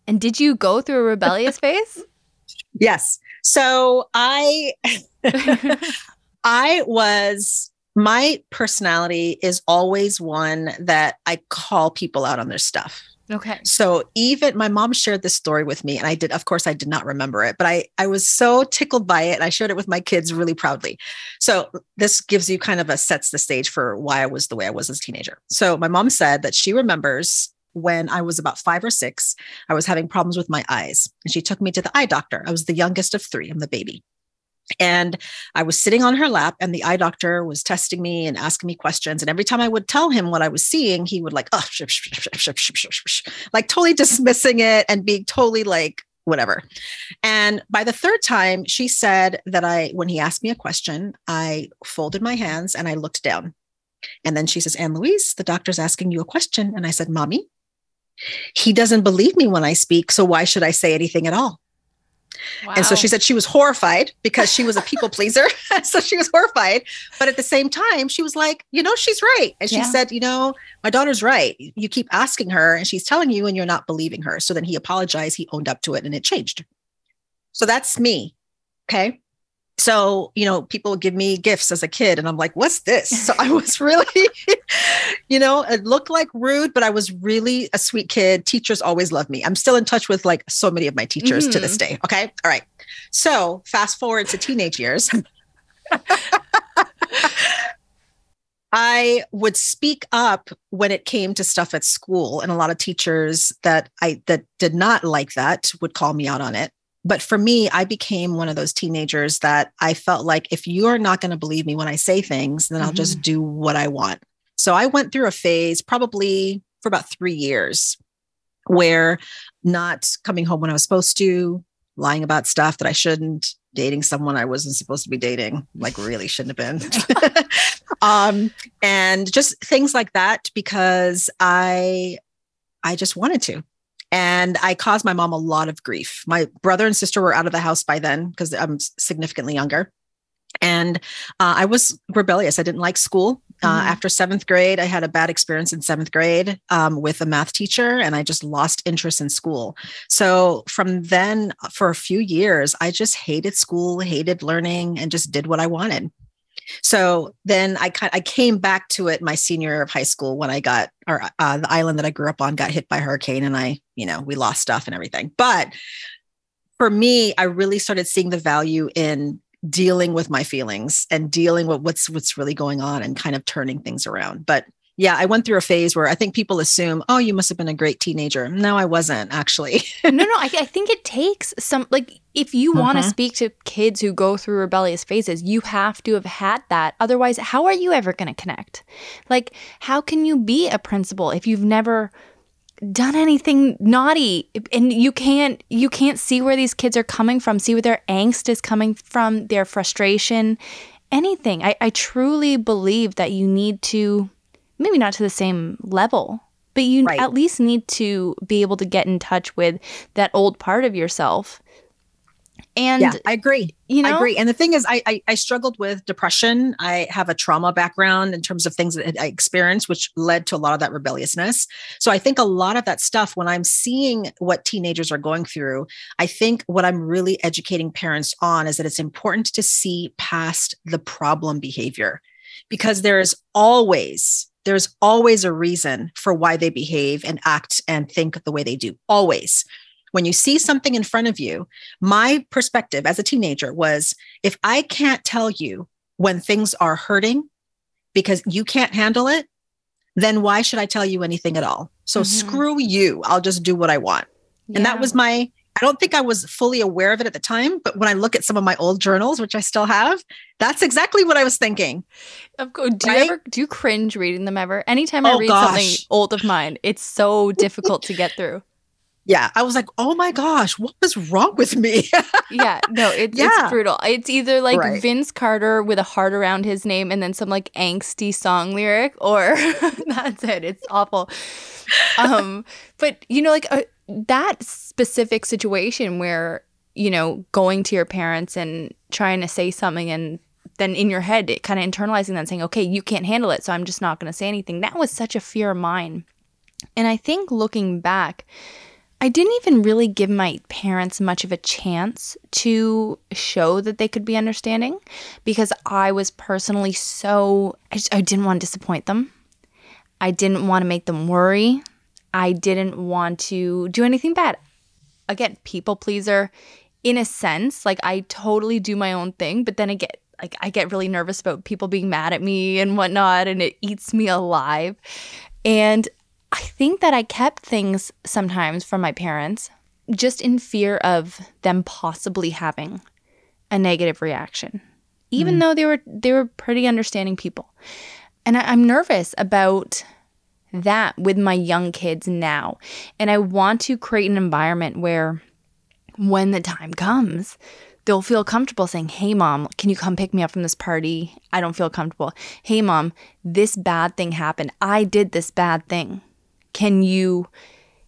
And did you go through a rebellious phase? Yes. So I I was my personality is always one that I call people out on their stuff. Okay. So even my mom shared this story with me and I did of course I did not remember it, but I I was so tickled by it. And I shared it with my kids really proudly. So this gives you kind of a sets the stage for why I was the way I was as a teenager. So my mom said that she remembers when I was about five or six, I was having problems with my eyes. And she took me to the eye doctor. I was the youngest of three, I'm the baby. And I was sitting on her lap, and the eye doctor was testing me and asking me questions. And every time I would tell him what I was seeing, he would like, oh, like totally dismissing it and being totally like, whatever. And by the third time, she said that I, when he asked me a question, I folded my hands and I looked down. And then she says, Anne Louise, the doctor's asking you a question. And I said, Mommy, he doesn't believe me when I speak. So why should I say anything at all? Wow. And so she said she was horrified because she was a people pleaser. so she was horrified. But at the same time, she was like, you know, she's right. And she yeah. said, you know, my daughter's right. You keep asking her and she's telling you and you're not believing her. So then he apologized. He owned up to it and it changed. So that's me. Okay so you know people give me gifts as a kid and i'm like what's this? So i was really you know it looked like rude but i was really a sweet kid. Teachers always loved me. I'm still in touch with like so many of my teachers mm-hmm. to this mm-hmm. day okay? All right. So fast forward to teenage years. I would speak up when it came to stuff at school and a lot of teachers that I that did not like that would call me out on it but for me, I became one of those teenagers that I felt like if you're not going to believe me when I say things, then mm-hmm. I'll just mm-hmm. do what I want. So I went through a phase probably for about three years where not coming home when I was supposed to, lying about stuff that I shouldn't, dating someone I wasn't supposed to be dating, like really shouldn't have been. um, and just things like that because I I just wanted to. And I caused my mom a lot of grief. My brother and sister were out of the house by then because I'm significantly younger. And uh, I was rebellious. I didn't like school. Uh, mm. After seventh grade, I had a bad experience in seventh grade um, with a math teacher, and I just lost interest in school. So from then, for a few years, I just hated school, hated learning, and just did what I wanted. So then I I came back to it my senior year of high school when I got or uh, the island that I grew up on got hit by hurricane and I you know we lost stuff and everything. But for me, I really started seeing the value in dealing with my feelings and dealing with what's what's really going on and kind of turning things around. But yeah, I went through a phase where I think people assume, oh, you must have been a great teenager. No, I wasn't actually. no, no, I, I, think it takes some, like, if you want to mm-hmm. speak to kids who go through rebellious phases, you have to have had that. Otherwise, how are you ever going to connect? Like, how can you be a principal if you've never done anything naughty and you can't you can't see where these kids are coming from see where their angst is coming from their frustration anything i, I truly believe that you need to maybe not to the same level, but you right. at least need to be able to get in touch with that old part of yourself. And yeah, I agree. You know, I agree. And the thing is, I, I, I struggled with depression. I have a trauma background in terms of things that I experienced, which led to a lot of that rebelliousness. So I think a lot of that stuff, when I'm seeing what teenagers are going through, I think what I'm really educating parents on is that it's important to see past the problem behavior because there's always there's always a reason for why they behave and act and think the way they do. Always. When you see something in front of you, my perspective as a teenager was if I can't tell you when things are hurting because you can't handle it, then why should I tell you anything at all? So mm-hmm. screw you. I'll just do what I want. Yeah. And that was my I don't think I was fully aware of it at the time, but when I look at some of my old journals, which I still have, that's exactly what I was thinking. Of course. Do right? you ever do you cringe reading them ever? Anytime I oh, read gosh. something old of mine, it's so difficult to get through. Yeah, I was like, "Oh my gosh, what was wrong with me?" yeah, no, it, yeah. it's brutal. It's either like right. Vince Carter with a heart around his name and then some like angsty song lyric, or that's it. It's awful. Um, but you know, like. Uh, that specific situation where you know going to your parents and trying to say something and then in your head it kind of internalizing that saying okay you can't handle it so i'm just not going to say anything that was such a fear of mine. And i think looking back i didn't even really give my parents much of a chance to show that they could be understanding because i was personally so i, just, I didn't want to disappoint them. I didn't want to make them worry I didn't want to do anything bad. Again, people pleaser in a sense. Like I totally do my own thing, but then I get like I get really nervous about people being mad at me and whatnot, and it eats me alive. And I think that I kept things sometimes from my parents just in fear of them possibly having a negative reaction, even mm. though they were they were pretty understanding people. And I, I'm nervous about that with my young kids now. And I want to create an environment where when the time comes, they'll feel comfortable saying, Hey, mom, can you come pick me up from this party? I don't feel comfortable. Hey, mom, this bad thing happened. I did this bad thing. Can you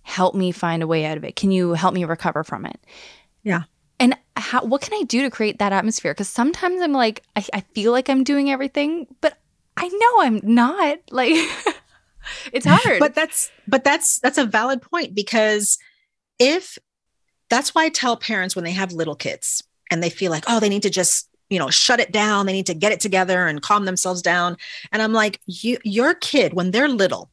help me find a way out of it? Can you help me recover from it? Yeah. And how, what can I do to create that atmosphere? Because sometimes I'm like, I, I feel like I'm doing everything, but I know I'm not. Like, it's hard. But that's but that's that's a valid point because if that's why I tell parents when they have little kids and they feel like, oh, they need to just you know shut it down. They need to get it together and calm themselves down. And i'm like you, your kid when they're little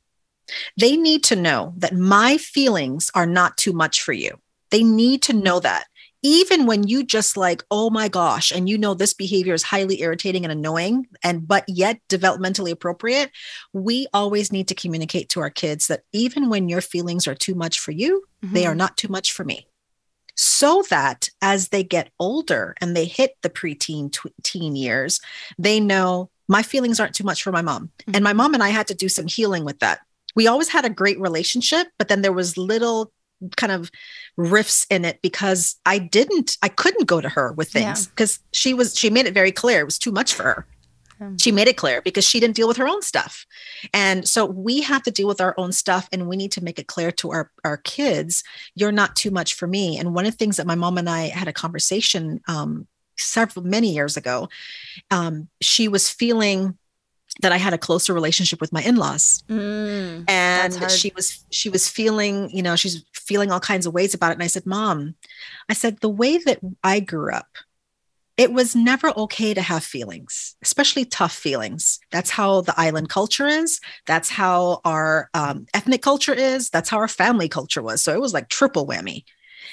they need to know that my feelings are not too much for you. They need to know that even when you just like oh my gosh and you know this behavior is highly irritating and annoying and but yet developmentally appropriate we always need to communicate to our kids that even when your feelings are too much for you mm-hmm. they are mm-hmm. not too much for me so that as they get older and they hit the preteen tw- teen years they know my feelings aren't too much for my mom mm-hmm. and my mom and i had to do some healing with that we always had a great relationship but then there was little kind of riffs in it because I didn't, I couldn't go to her with things because yeah. she was, she made it very clear it was too much for her. She made it clear because she didn't deal with her own stuff. And so we have to deal with our own stuff and we need to make it clear to our, our kids, you're not too much for me. And one of the things that my mom and I had a conversation um, several, many years ago, um, she was feeling that I had a closer relationship with my in-laws. Mm, and she was she was feeling, you know, she's feeling all kinds of ways about it. And I said, Mom, I said, the way that I grew up, it was never okay to have feelings, especially tough feelings. That's how the island culture is. That's how our um, ethnic culture is. That's how our family culture was. So it was like triple whammy.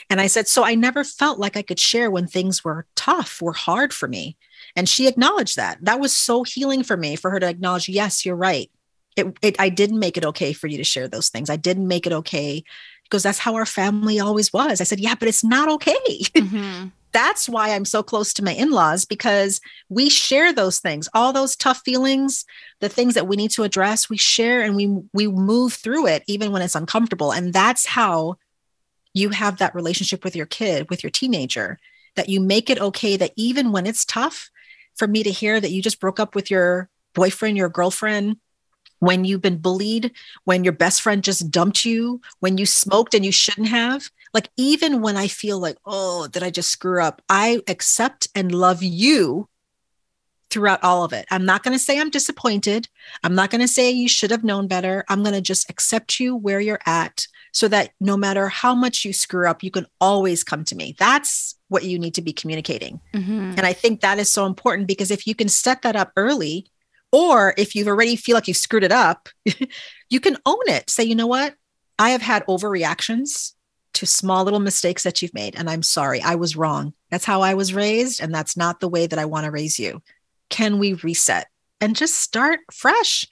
And I said, so I never felt like I could share when things were tough, were hard for me. And she acknowledged that. That was so healing for me for her to acknowledge, yes, you're right. It, it, I didn't make it okay for you to share those things. I didn't make it okay because that's how our family always was. I said, yeah, but it's not okay. Mm-hmm. that's why I'm so close to my in laws because we share those things, all those tough feelings, the things that we need to address, we share and we, we move through it even when it's uncomfortable. And that's how you have that relationship with your kid, with your teenager, that you make it okay that even when it's tough, for me to hear that you just broke up with your boyfriend, your girlfriend, when you've been bullied, when your best friend just dumped you, when you smoked and you shouldn't have. Like, even when I feel like, oh, did I just screw up? I accept and love you throughout all of it. I'm not going to say I'm disappointed. I'm not going to say you should have known better. I'm going to just accept you where you're at so that no matter how much you screw up, you can always come to me. That's what you need to be communicating. Mm-hmm. And I think that is so important because if you can set that up early, or if you've already feel like you've screwed it up, you can own it. Say, you know what? I have had overreactions to small little mistakes that you've made. And I'm sorry, I was wrong. That's how I was raised. And that's not the way that I want to raise you. Can we reset and just start fresh?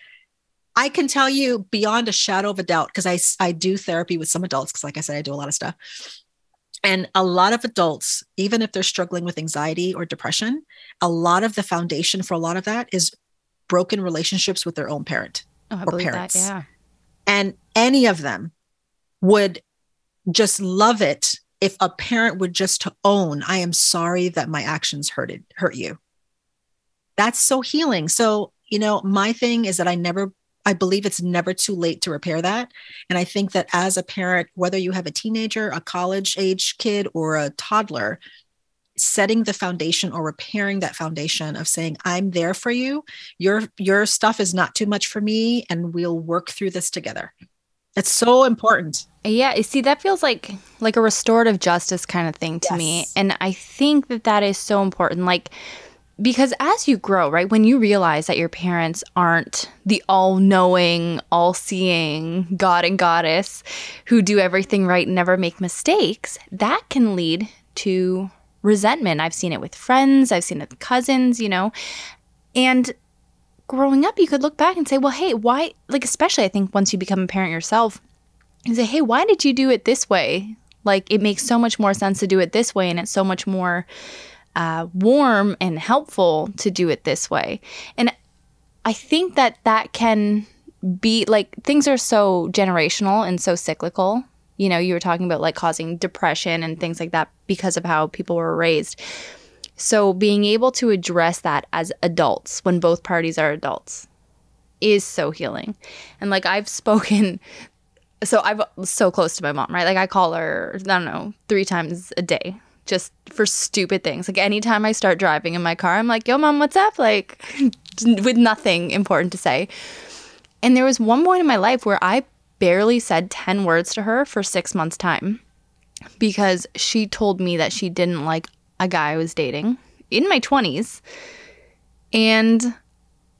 I can tell you beyond a shadow of a doubt because I I do therapy with some adults because like I said I do a lot of stuff. And a lot of adults, even if they're struggling with anxiety or depression, a lot of the foundation for a lot of that is broken relationships with their own parent oh, or parents. That, yeah. And any of them would just love it if a parent would just to own, I am sorry that my actions hurted hurt you. That's so healing. So, you know, my thing is that I never I believe it's never too late to repair that. And I think that as a parent, whether you have a teenager, a college age kid, or a toddler, setting the foundation or repairing that foundation of saying i'm there for you. Your your stuff is not too much for me and we'll work through this together. It's so important. Yeah see that feels like like a restorative justice kind of thing to yes. me and i think that that is so important like because as you grow, right, when you realize that your parents aren't the all knowing, all seeing God and goddess who do everything right and never make mistakes, that can lead to resentment. I've seen it with friends, I've seen it with cousins, you know. And growing up, you could look back and say, well, hey, why, like, especially I think once you become a parent yourself, you say, hey, why did you do it this way? Like, it makes so much more sense to do it this way, and it's so much more uh, warm and helpful to do it this way. And I think that that can be like things are so generational and so cyclical. You know, you were talking about like causing depression and things like that because of how people were raised. So being able to address that as adults when both parties are adults is so healing. And like I've spoken so I'm so close to my mom, right? Like I call her, I don't know, three times a day just for stupid things. Like anytime I start driving in my car, I'm like, yo, mom, what's up? Like with nothing important to say. And there was one point in my life where I barely said 10 words to her for six months' time because she told me that she didn't like a guy I was dating in my 20s. And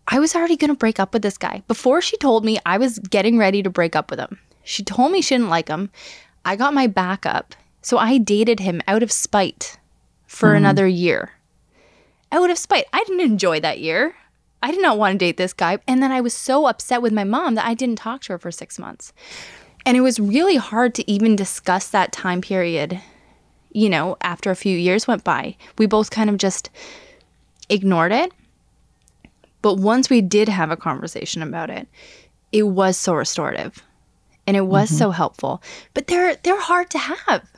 I was already going to break up with this guy. Before she told me, I was getting ready to break up with him. She told me she didn't like him. I got my back up. So I dated him out of spite for mm-hmm. another year. Out of spite. I didn't enjoy that year. I did not want to date this guy. And then I was so upset with my mom that I didn't talk to her for six months. And it was really hard to even discuss that time period, you know, after a few years went by. We both kind of just ignored it. But once we did have a conversation about it, it was so restorative and it was mm-hmm. so helpful. But they're they're hard to have.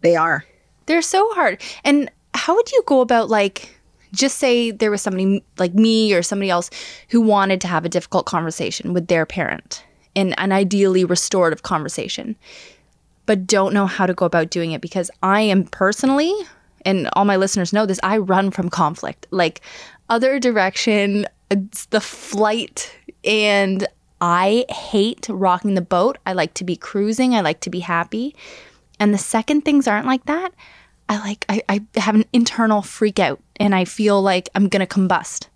They are. They're so hard. And how would you go about like just say there was somebody like me or somebody else who wanted to have a difficult conversation with their parent in an ideally restorative conversation, but don't know how to go about doing it because I am personally, and all my listeners know this, I run from conflict. Like other direction, it's the flight, and I hate rocking the boat. I like to be cruising, I like to be happy. And the second things aren't like that, I like I, I have an internal freak out and I feel like I'm gonna combust.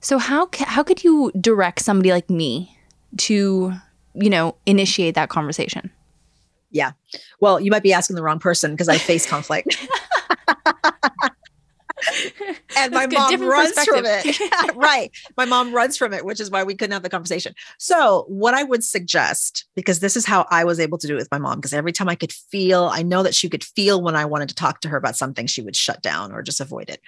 So how how could you direct somebody like me to you know initiate that conversation? Yeah, well, you might be asking the wrong person because I face conflict. and my mom runs from it. right. My mom runs from it, which is why we couldn't have the conversation. So, what I would suggest, because this is how I was able to do it with my mom, because every time I could feel, I know that she could feel when I wanted to talk to her about something, she would shut down or just avoid it.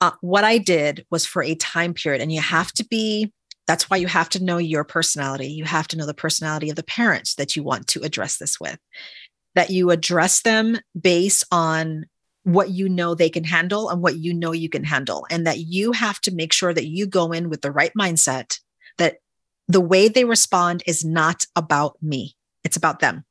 Uh, what I did was for a time period, and you have to be that's why you have to know your personality. You have to know the personality of the parents that you want to address this with, that you address them based on what you know they can handle and what you know you can handle. And that you have to make sure that you go in with the right mindset that the way they respond is not about me, it's about them.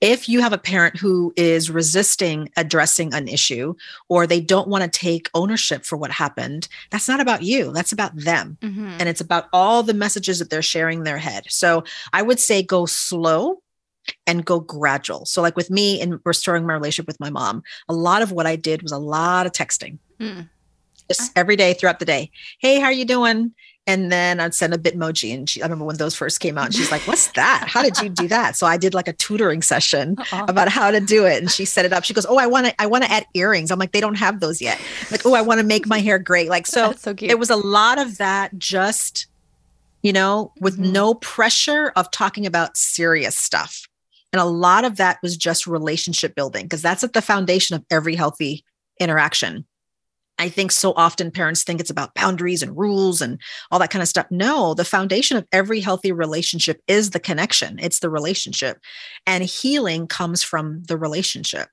If you have a parent who is resisting addressing an issue or they don't want to take ownership for what happened, that's not about you. That's about them. Mm-hmm. And it's about all the messages that they're sharing in their head. So I would say go slow and go gradual. So, like with me in restoring my relationship with my mom, a lot of what I did was a lot of texting. Mm. Just every day throughout the day. Hey, how are you doing? And then I'd send a Bitmoji. And she, I remember when those first came out, and she's like, What's that? How did you do that? So I did like a tutoring session uh-huh. about how to do it. And she set it up. She goes, Oh, I want to, I want to add earrings. I'm like, they don't have those yet. I'm like, oh, I want to make my hair gray. Like, so, so it was a lot of that just, you know, with mm-hmm. no pressure of talking about serious stuff. And a lot of that was just relationship building because that's at the foundation of every healthy interaction. I think so often parents think it's about boundaries and rules and all that kind of stuff. No, the foundation of every healthy relationship is the connection, it's the relationship. And healing comes from the relationship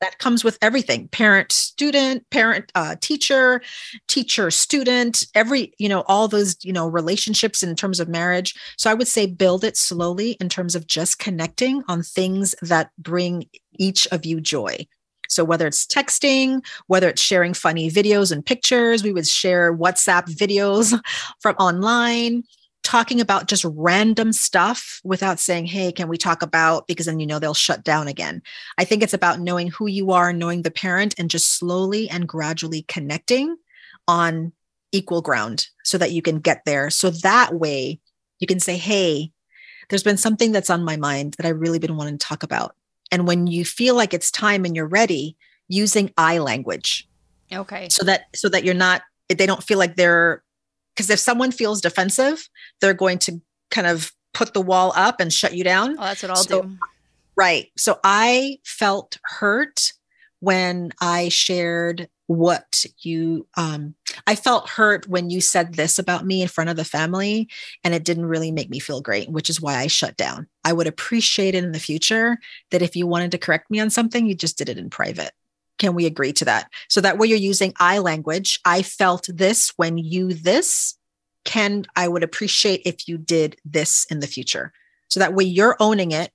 that comes with everything. Parent student parent uh, teacher teacher student every you know all those you know relationships in terms of marriage. So i would say build it slowly in terms of just connecting on things that bring each of you joy. So whether it's texting whether it's sharing funny videos and pictures we would share whatsapp videos from online talking about just random stuff without saying, Hey, can we talk about, because then you know they'll shut down again. I think it's about knowing who you are, knowing the parent, and just slowly and gradually connecting on equal ground so that you can get there. So that way you can say, Hey, there's been something that's on my mind that I've really been wanting to talk about. And when you feel like it's time and you're ready, using I language. Okay. So that so that you're not they don't feel like they're because if someone feels defensive, they're going to kind of put the wall up and shut you down. Oh, that's what I'll so, do. Right. So I felt hurt when I shared what you um I felt hurt when you said this about me in front of the family and it didn't really make me feel great, which is why I shut down. I would appreciate it in the future that if you wanted to correct me on something, you just did it in private. Can we agree to that? So that way you're using I language. I felt this when you this. Can I would appreciate if you did this in the future. So that way you're owning it.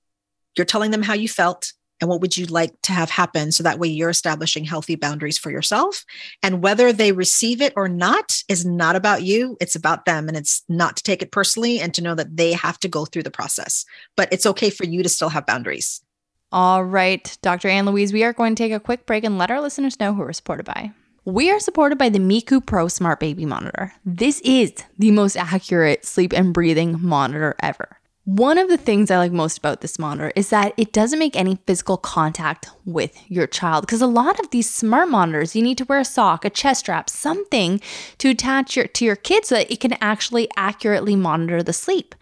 You're telling them how you felt and what would you like to have happen so that way you're establishing healthy boundaries for yourself and whether they receive it or not is not about you it's about them and it's not to take it personally and to know that they have to go through the process but it's okay for you to still have boundaries all right dr Ann louise we are going to take a quick break and let our listeners know who we're supported by we are supported by the Miku Pro Smart Baby Monitor. This is the most accurate sleep and breathing monitor ever. One of the things I like most about this monitor is that it doesn't make any physical contact with your child because a lot of these smart monitors you need to wear a sock, a chest strap, something to attach your to your kid so that it can actually accurately monitor the sleep.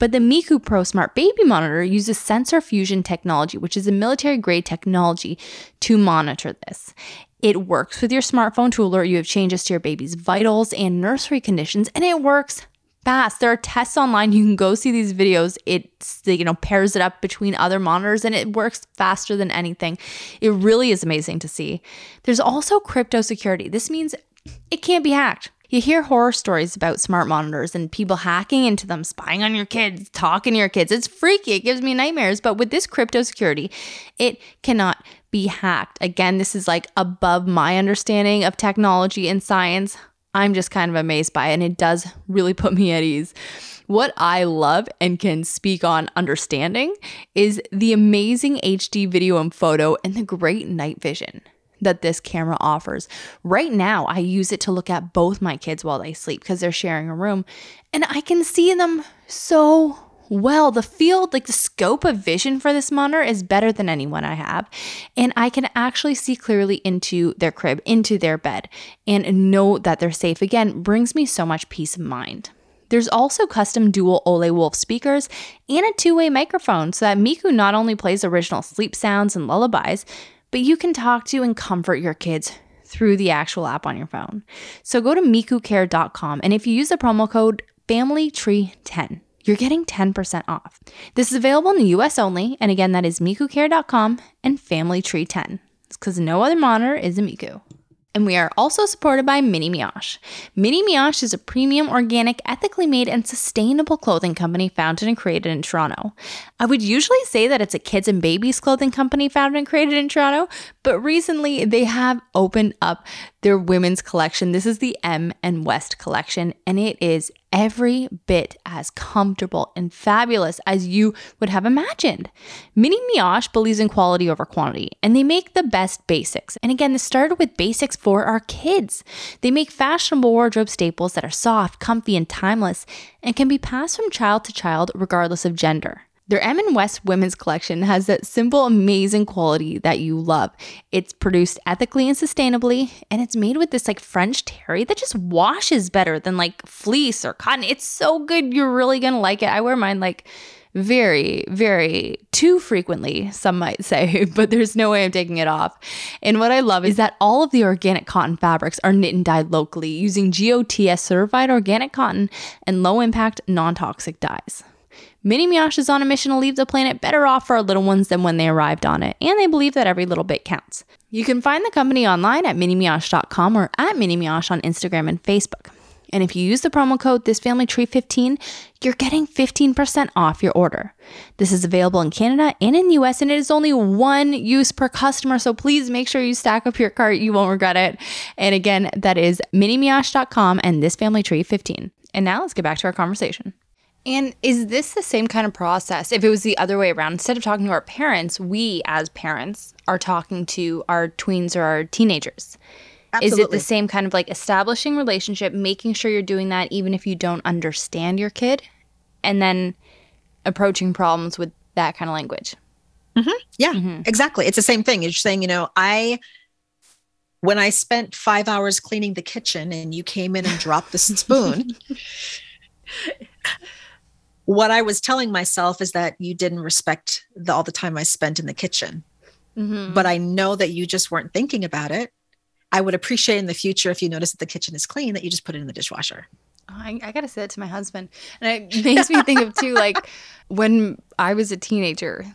But the Miku Pro Smart Baby Monitor uses sensor fusion technology, which is a military grade technology to monitor this. It works with your smartphone to alert you of changes to your baby's vitals and nursery conditions, and it works fast. There are tests online. You can go see these videos. It's you know pairs it up between other monitors and it works faster than anything. It really is amazing to see. There's also crypto security. This means it can't be hacked. You hear horror stories about smart monitors and people hacking into them, spying on your kids, talking to your kids. It's freaky. It gives me nightmares. But with this crypto security, it cannot be hacked. Again, this is like above my understanding of technology and science. I'm just kind of amazed by it, and it does really put me at ease. What I love and can speak on understanding is the amazing HD video and photo and the great night vision that this camera offers. Right now, I use it to look at both my kids while they sleep because they're sharing a room, and I can see them so well. The field, like the scope of vision for this monitor is better than anyone I have. And I can actually see clearly into their crib, into their bed, and know that they're safe again brings me so much peace of mind. There's also custom dual Ole Wolf speakers and a two way microphone so that Miku not only plays original sleep sounds and lullabies, but you can talk to and comfort your kids through the actual app on your phone. So go to mikucare.com and if you use the promo code FamilyTree10, you're getting 10% off. This is available in the US only, and again, that is mikucare.com and FamilyTree10. It's because no other monitor is a Miku. And we are also supported by Mini Mioche. Mini Mioche is a premium, organic, ethically made, and sustainable clothing company founded and created in Toronto. I would usually say that it's a kids and babies clothing company founded and created in Toronto, but recently they have opened up their women's collection. This is the M and West collection, and it is every bit as comfortable and fabulous as you would have imagined. Mini Mioche believes in quality over quantity, and they make the best basics. And again, this started with basics for our kids. They make fashionable wardrobe staples that are soft, comfy, and timeless, and can be passed from child to child regardless of gender. Their M and West women's collection has that simple, amazing quality that you love. It's produced ethically and sustainably, and it's made with this like French terry that just washes better than like fleece or cotton. It's so good. You're really gonna like it. I wear mine like very, very too frequently, some might say, but there's no way I'm taking it off. And what I love is that all of the organic cotton fabrics are knit and dyed locally using GOTS certified organic cotton and low impact, non toxic dyes. Mini Mioche is on a mission to leave the planet better off for our little ones than when they arrived on it, and they believe that every little bit counts. You can find the company online at minimioche.com or at minimioche on Instagram and Facebook. And if you use the promo code ThisFamilyTree15, you're getting 15% off your order. This is available in Canada and in the US, and it is only one use per customer. So please make sure you stack up your cart. You won't regret it. And again, that is minimioche.com and ThisFamilyTree15. And now let's get back to our conversation. And is this the same kind of process? If it was the other way around, instead of talking to our parents, we as parents are talking to our tweens or our teenagers. Absolutely. Is it the same kind of like establishing relationship, making sure you're doing that even if you don't understand your kid, and then approaching problems with that kind of language? Mm-hmm. Yeah, mm-hmm. exactly. It's the same thing. You're saying, you know, I when I spent five hours cleaning the kitchen and you came in and dropped the spoon. what I was telling myself is that you didn't respect the, all the time I spent in the kitchen. Mm-hmm. But I know that you just weren't thinking about it. I would appreciate in the future if you notice that the kitchen is clean that you just put it in the dishwasher. Oh, I, I gotta say that to my husband, and it makes me think of too, like when I was a teenager.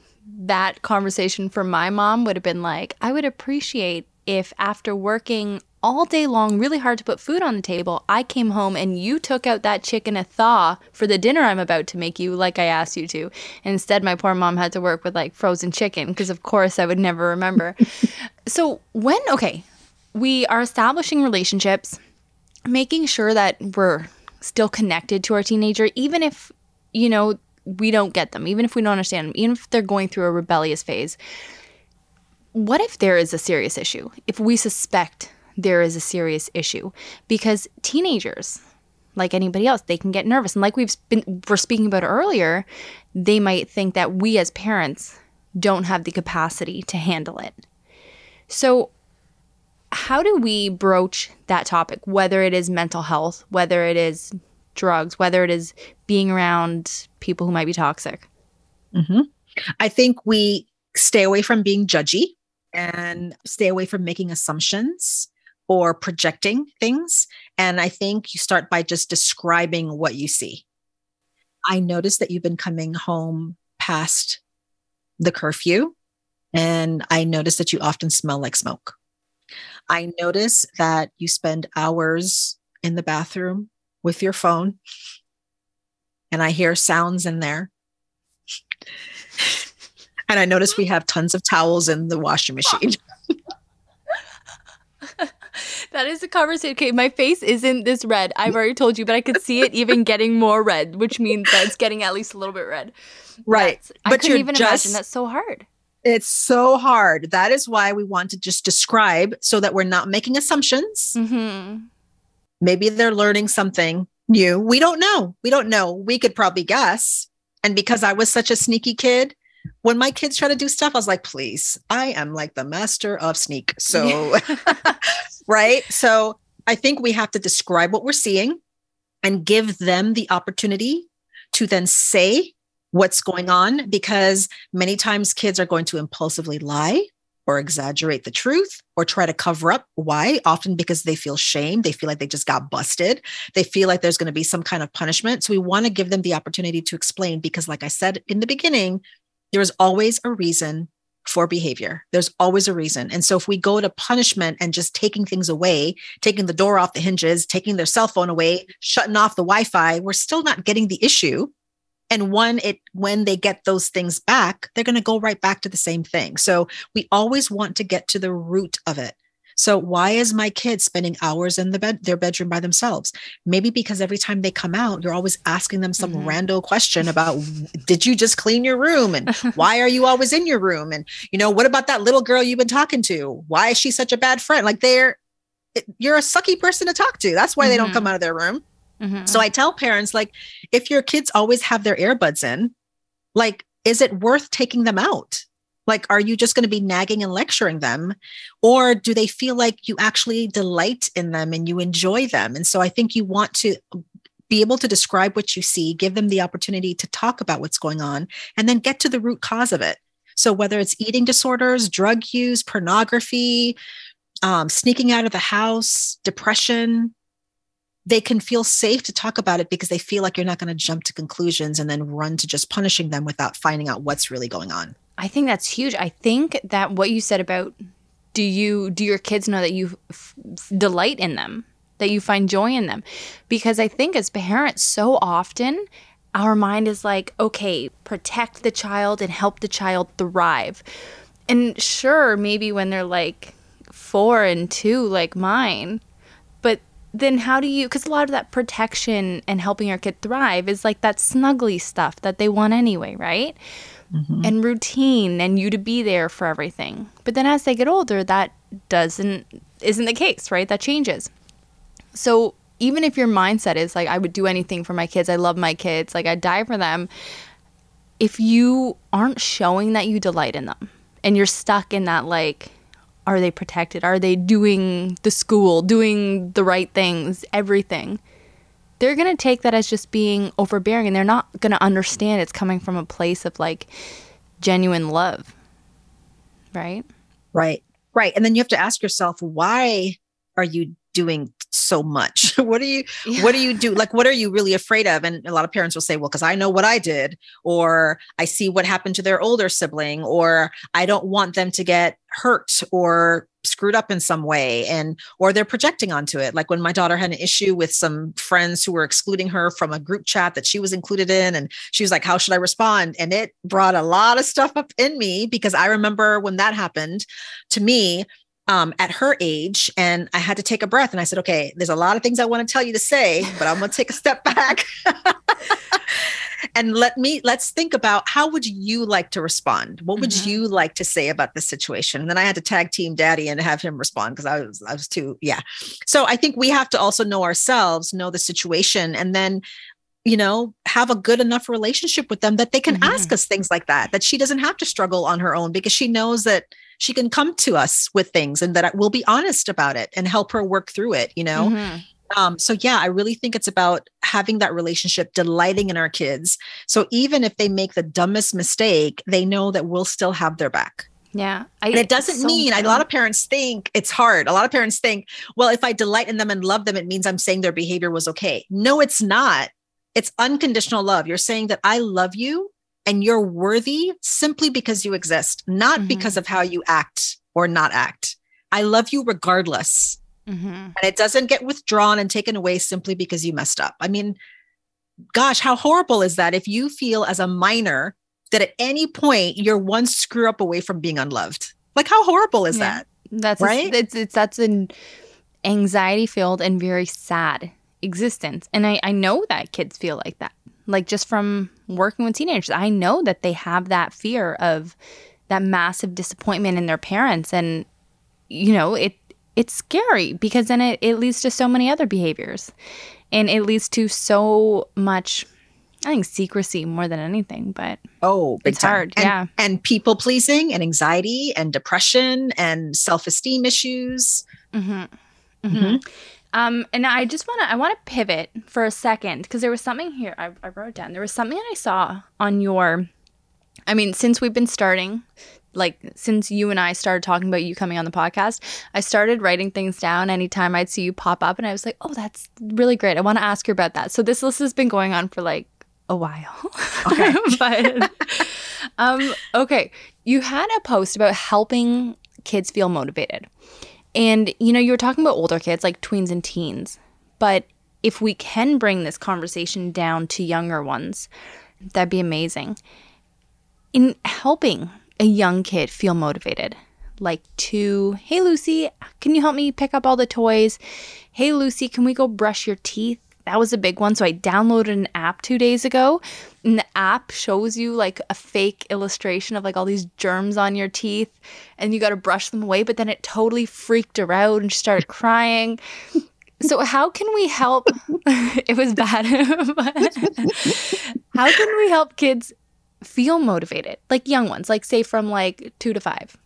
That conversation from my mom would have been like, I would appreciate if after working all day long, really hard to put food on the table, I came home and you took out that chicken a thaw for the dinner I'm about to make you, like I asked you to. And instead, my poor mom had to work with like frozen chicken because, of course, I would never remember. so, when, okay, we are establishing relationships, making sure that we're still connected to our teenager, even if, you know, we don't get them, even if we don't understand them, even if they're going through a rebellious phase. What if there is a serious issue? If we suspect there is a serious issue, because teenagers, like anybody else, they can get nervous. And like we've been we're speaking about earlier, they might think that we as parents don't have the capacity to handle it. So how do we broach that topic, whether it is mental health, whether it is drugs, whether it is being around people who might be toxic? Mm-hmm. I think we stay away from being judgy and stay away from making assumptions or projecting things. And I think you start by just describing what you see. I noticed that you've been coming home past the curfew, and I noticed that you often smell like smoke. I notice that you spend hours in the bathroom with your phone, and I hear sounds in there. and I notice we have tons of towels in the washing machine. that is a conversation. Okay, my face isn't this red. I've already told you, but I could see it even getting more red, which means that it's getting at least a little bit red. Right. That's, I couldn't even just, imagine. That's so hard. It's so hard. That is why we want to just describe so that we're not making assumptions. Mm-hmm. Maybe they're learning something new. We don't know. We don't know. We could probably guess. And because I was such a sneaky kid, when my kids try to do stuff, I was like, please, I am like the master of sneak. So, right. So I think we have to describe what we're seeing and give them the opportunity to then say what's going on because many times kids are going to impulsively lie or exaggerate the truth or try to cover up. Why? Often because they feel shame. They feel like they just got busted. They feel like there's going to be some kind of punishment. So we want to give them the opportunity to explain because, like I said in the beginning, there is always a reason for behavior. There's always a reason. And so if we go to punishment and just taking things away, taking the door off the hinges, taking their cell phone away, shutting off the Wi-Fi, we're still not getting the issue and one, it when they get those things back they're going to go right back to the same thing so we always want to get to the root of it so why is my kid spending hours in the bed their bedroom by themselves maybe because every time they come out you're always asking them some mm-hmm. rando question about did you just clean your room and why are you always in your room and you know what about that little girl you've been talking to why is she such a bad friend like they're you're a sucky person to talk to that's why mm-hmm. they don't mm-hmm. come out of their room Mm-hmm. So I tell parents, like, if your kids always have their earbuds in, like, is it worth taking them out? Like, are you just going to be nagging and lecturing them? Or do they feel like you actually delight in them and you enjoy them? And so I think you want to be able to describe what you see, give them the opportunity to talk about what's going on, and then get to the root cause of it. So whether it's eating disorders, drug use, pornography, um, sneaking out of the house, depression, they can feel safe to talk about it because they feel like you're not going to jump to conclusions and then run to just punishing them without finding out what's really going on. I think that's huge. I think that what you said about do you do your kids know that you f- delight in them, that you find joy in them? Because I think as parents so often our mind is like, okay, protect the child and help the child thrive. And sure, maybe when they're like 4 and 2 like mine, but then how do you because a lot of that protection and helping your kid thrive is like that snuggly stuff that they want anyway right mm-hmm. and routine and you to be there for everything but then as they get older that doesn't isn't the case right that changes so even if your mindset is like i would do anything for my kids i love my kids like i die for them if you aren't showing that you delight in them and you're stuck in that like are they protected? Are they doing the school, doing the right things, everything? They're going to take that as just being overbearing and they're not going to understand it's coming from a place of like genuine love. Right? Right. Right. And then you have to ask yourself, why are you doing so much. What do you yeah. what do you do? Like what are you really afraid of? And a lot of parents will say well because i know what i did or i see what happened to their older sibling or i don't want them to get hurt or screwed up in some way and or they're projecting onto it. Like when my daughter had an issue with some friends who were excluding her from a group chat that she was included in and she was like how should i respond? And it brought a lot of stuff up in me because i remember when that happened to me um, at her age and I had to take a breath and I said, okay, there's a lot of things I want to tell you to say, but I'm going to take a step back and let me, let's think about how would you like to respond? What would mm-hmm. you like to say about the situation? And then I had to tag team daddy and have him respond because I was, I was too, yeah. So I think we have to also know ourselves, know the situation, and then you know, have a good enough relationship with them that they can mm-hmm. ask us things like that, that she doesn't have to struggle on her own because she knows that she can come to us with things and that we'll be honest about it and help her work through it, you know? Mm-hmm. Um, so yeah, I really think it's about having that relationship, delighting in our kids. So even if they make the dumbest mistake, they know that we'll still have their back. Yeah. I, and it doesn't so mean a lot of parents think it's hard. A lot of parents think, well, if I delight in them and love them, it means I'm saying their behavior was okay. No, it's not. It's unconditional love. You're saying that I love you and you're worthy simply because you exist, not mm-hmm. because of how you act or not act. I love you regardless. Mm-hmm. And it doesn't get withdrawn and taken away simply because you messed up. I mean, gosh, how horrible is that if you feel as a minor that at any point you're one screw up away from being unloved? Like, how horrible is yeah. that? That's right. A, it's, it's that's an anxiety filled and very sad existence. And I, I know that kids feel like that like just from working with teenagers i know that they have that fear of that massive disappointment in their parents and you know it it's scary because then it, it leads to so many other behaviors and it leads to so much I think secrecy more than anything, but oh, it's time. hard. And, yeah, and people pleasing, and anxiety, and depression, and self esteem issues. Mm-hmm. Mm-hmm. Mm-hmm. Um, and I just want to I want to pivot for a second because there was something here I, I wrote down. There was something that I saw on your. I mean, since we've been starting, like since you and I started talking about you coming on the podcast, I started writing things down anytime I'd see you pop up, and I was like, oh, that's really great. I want to ask you about that. So this list has been going on for like a while. Okay, but um, okay, you had a post about helping kids feel motivated. And, you know, you were talking about older kids, like tweens and teens. But if we can bring this conversation down to younger ones, that'd be amazing. In helping a young kid feel motivated, like to, hey, Lucy, can you help me pick up all the toys? Hey, Lucy, can we go brush your teeth? That was a big one. So I downloaded an app two days ago, and the app shows you like a fake illustration of like all these germs on your teeth, and you got to brush them away. But then it totally freaked her out and she started crying. So how can we help? it was bad. how can we help kids feel motivated, like young ones, like say from like two to five?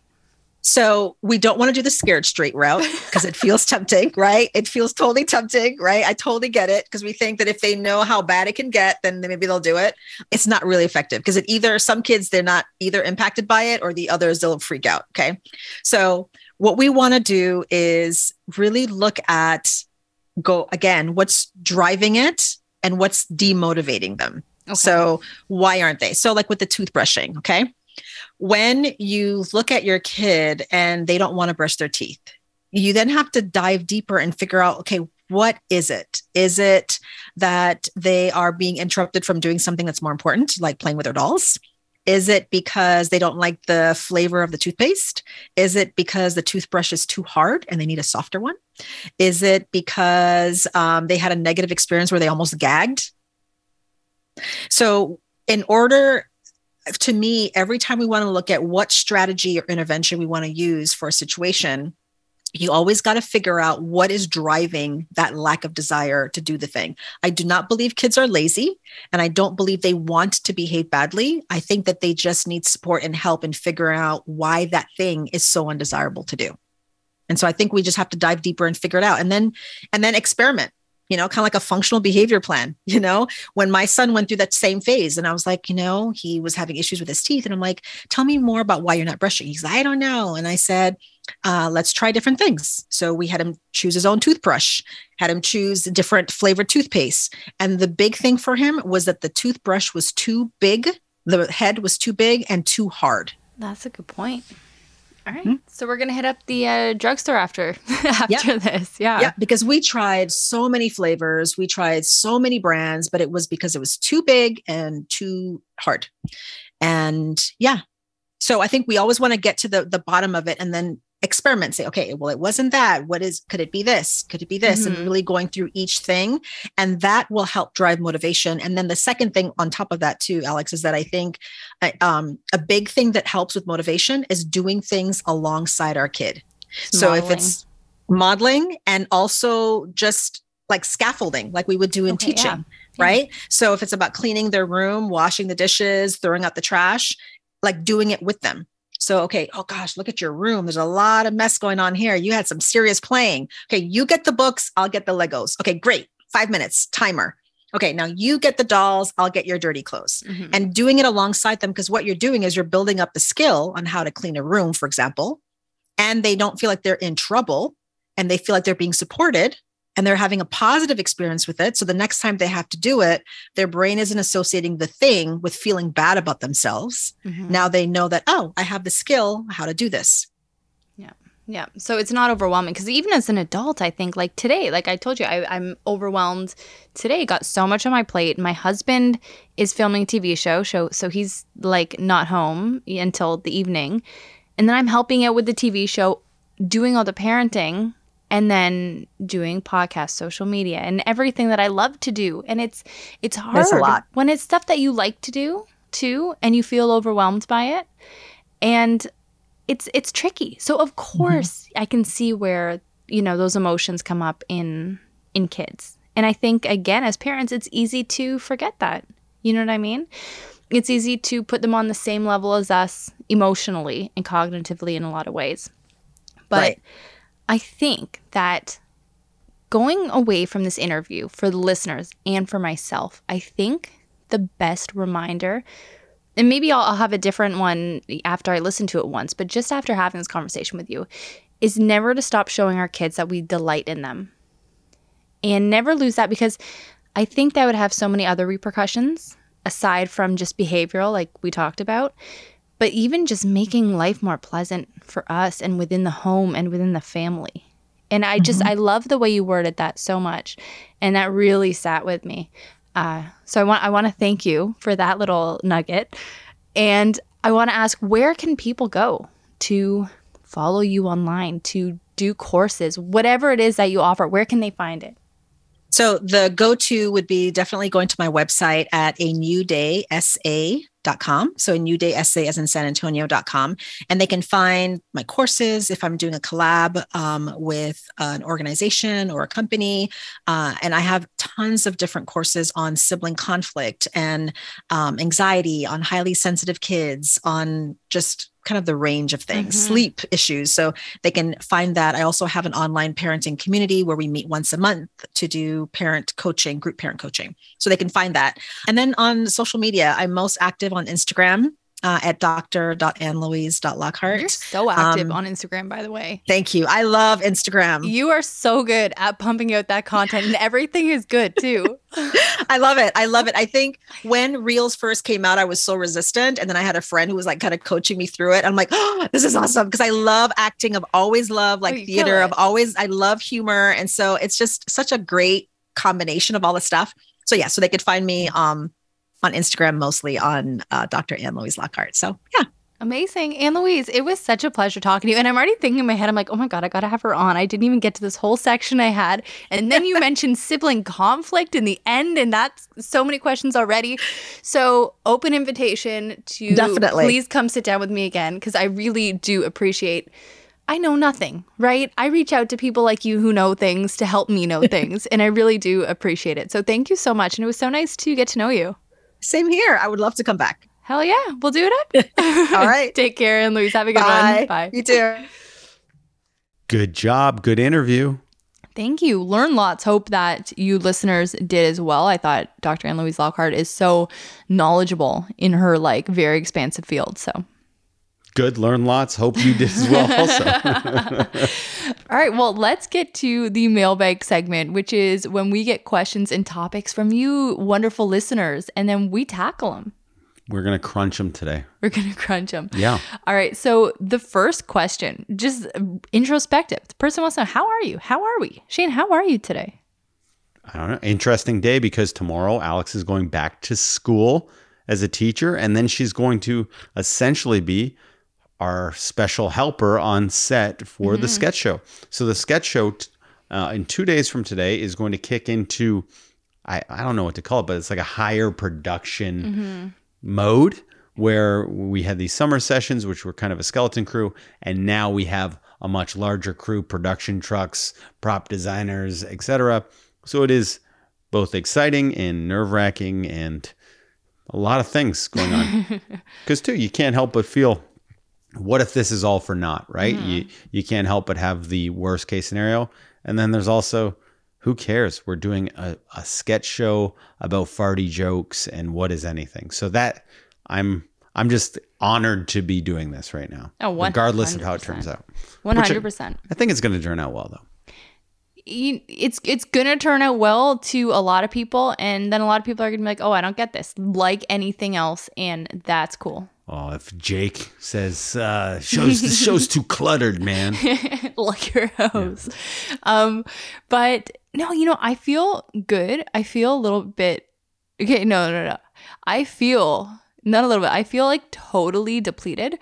So we don't want to do the scared straight route because it feels tempting, right? It feels totally tempting, right? I totally get it because we think that if they know how bad it can get, then maybe they'll do it. It's not really effective because it either some kids they're not either impacted by it or the others they'll freak out. Okay. So what we want to do is really look at go again, what's driving it and what's demotivating them. Okay. So why aren't they? So like with the toothbrushing, okay? When you look at your kid and they don't want to brush their teeth, you then have to dive deeper and figure out okay, what is it? Is it that they are being interrupted from doing something that's more important, like playing with their dolls? Is it because they don't like the flavor of the toothpaste? Is it because the toothbrush is too hard and they need a softer one? Is it because um, they had a negative experience where they almost gagged? So, in order to me, every time we want to look at what strategy or intervention we want to use for a situation, you always got to figure out what is driving that lack of desire to do the thing. I do not believe kids are lazy and I don't believe they want to behave badly. I think that they just need support and help in figuring out why that thing is so undesirable to do. And so I think we just have to dive deeper and figure it out and then and then experiment you know, kind of like a functional behavior plan. You know, when my son went through that same phase, and I was like, you know, he was having issues with his teeth. And I'm like, tell me more about why you're not brushing. He's like, I don't know. And I said, uh, let's try different things. So we had him choose his own toothbrush, had him choose different flavored toothpaste. And the big thing for him was that the toothbrush was too big, the head was too big and too hard. That's a good point. All right. mm-hmm. So we're going to hit up the uh, drugstore after after yep. this. Yeah. Yeah, because we tried so many flavors, we tried so many brands, but it was because it was too big and too hard. And yeah. So I think we always want to get to the the bottom of it and then experiment say okay well it wasn't that. What is could it be this? Could it be this? Mm-hmm. and really going through each thing and that will help drive motivation. And then the second thing on top of that too alex is that i think um, a big thing that helps with motivation is doing things alongside our kid. So if it's modeling and also just like scaffolding like we would do in okay, teaching yeah. right? Yeah. so if it's about cleaning their room washing the dishes throwing out the trash like doing it with them so, okay, oh gosh, look at your room. There's a lot of mess going on here. You had some serious playing. Okay, you get the books, I'll get the Legos. Okay, great. Five minutes, timer. Okay, now you get the dolls, I'll get your dirty clothes. Mm-hmm. And doing it alongside them, because what you're doing is you're building up the skill on how to clean a room, for example, and they don't feel like they're in trouble and they feel like they're being supported and they're having a positive experience with it. So the next time they have to do it, their brain isn't associating the thing with feeling bad about themselves. Mm-hmm. Now they know that, oh, I have the skill how to do this. Yeah. Yeah. So it's not overwhelming because even as an adult, I think like today, like I told you, I, am overwhelmed today, got so much on my plate. My husband is filming a TV show, show, so he's like not home until the evening. And then I'm helping out with the TV show, doing all the parenting and then doing podcasts, social media, and everything that I love to do. And it's it's hard That's a lot. when it's stuff that you like to do too, and you feel overwhelmed by it, and it's it's tricky. So of mm-hmm. course, mm-hmm. I can see where you know those emotions come up in in kids. And I think again, as parents, it's easy to forget that. You know what I mean? It's easy to put them on the same level as us emotionally and cognitively in a lot of ways. But right I think that going away from this interview for the listeners and for myself, I think the best reminder, and maybe I'll, I'll, have a different one after I listen to it once, but just after having this conversation with you, is never to stop showing our kids that we delight in them. And never lose that because I think that would have so many other repercussions aside from just behavioral, like we talked about but even just making life more pleasant for us and within the home and within the family. And I just, mm-hmm. I love the way you worded that so much. And that really sat with me. Uh, so I want, I want to thank you for that little nugget. And I want to ask, where can people go to follow you online, to do courses, whatever it is that you offer? Where can they find it? So the go-to would be definitely going to my website at a new day sa com. So a new day essay as in San Antonio.com. And they can find my courses if I'm doing a collab um, with an organization or a company. Uh, and I have tons of different courses on sibling conflict and um, anxiety, on highly sensitive kids, on just kind of the range of things, mm-hmm. sleep issues. So they can find that. I also have an online parenting community where we meet once a month to do parent coaching, group parent coaching. So they can find that. And then on social media, I'm most active on Instagram uh, at dr.annlouise.lockhart. You're so active um, on Instagram, by the way. Thank you. I love Instagram. You are so good at pumping out that content, and everything is good too. I love it. I love it. I think when Reels first came out, I was so resistant. And then I had a friend who was like kind of coaching me through it. I'm like, oh, this is awesome. Because I love acting. I've always loved like oh, theater. I've always, I love humor. And so it's just such a great combination of all the stuff. So yeah, so they could find me um on Instagram, mostly on uh, Dr. Ann Louise Lockhart. So yeah. Amazing. Ann Louise, it was such a pleasure talking to you. And I'm already thinking in my head, I'm like, oh my God, I got to have her on. I didn't even get to this whole section I had. And then you mentioned sibling conflict in the end. And that's so many questions already. So, open invitation to Definitely. please come sit down with me again because I really do appreciate. I know nothing, right? I reach out to people like you who know things to help me know things. and I really do appreciate it. So, thank you so much. And it was so nice to get to know you. Same here. I would love to come back. Hell yeah. We'll do it up. All right. Take care, Ann Louise. Have a good Bye. one. Bye. You too. Good job. Good interview. Thank you. Learn lots. Hope that you listeners did as well. I thought Dr. Ann Louise Lockhart is so knowledgeable in her like very expansive field. So Good. Learn lots. Hope you did as well. Also. All right, well, let's get to the mailbag segment, which is when we get questions and topics from you, wonderful listeners, and then we tackle them. We're gonna crunch them today. We're going to crunch them. Yeah. All right, so the first question, just introspective. The person wants to know, How are you? How are we? Shane, how are you today? I don't know. Interesting day because tomorrow Alex is going back to school as a teacher, and then she's going to essentially be our special helper on set for the sketch show. So the sketch show t- uh, in two days from today is going to kick into I, I don't know what to call it, but it's like a higher production mode where we had these summer sessions, which were kind of a skeleton crew, and now we have a much larger crew, production trucks, prop designers, etc. So it is both exciting and nerve wracking and a lot of things going on. Because too, you can't help but feel, what if this is all for naught, right? You mm-hmm. you can't help but have the worst case scenario, and then there's also, who cares? We're doing a, a sketch show about farty jokes and what is anything. So that I'm I'm just honored to be doing this right now, Oh, regardless of how it turns out. 100%. I think it's going to turn out well though. it's it's gonna turn out well to a lot of people, and then a lot of people are gonna be like, "Oh, I don't get this," like anything else, and that's cool. Oh, if Jake says uh, shows the show's too cluttered, man. like your host. Um, but no, you know, I feel good. I feel a little bit. Okay, no, no, no. I feel not a little bit. I feel like totally depleted,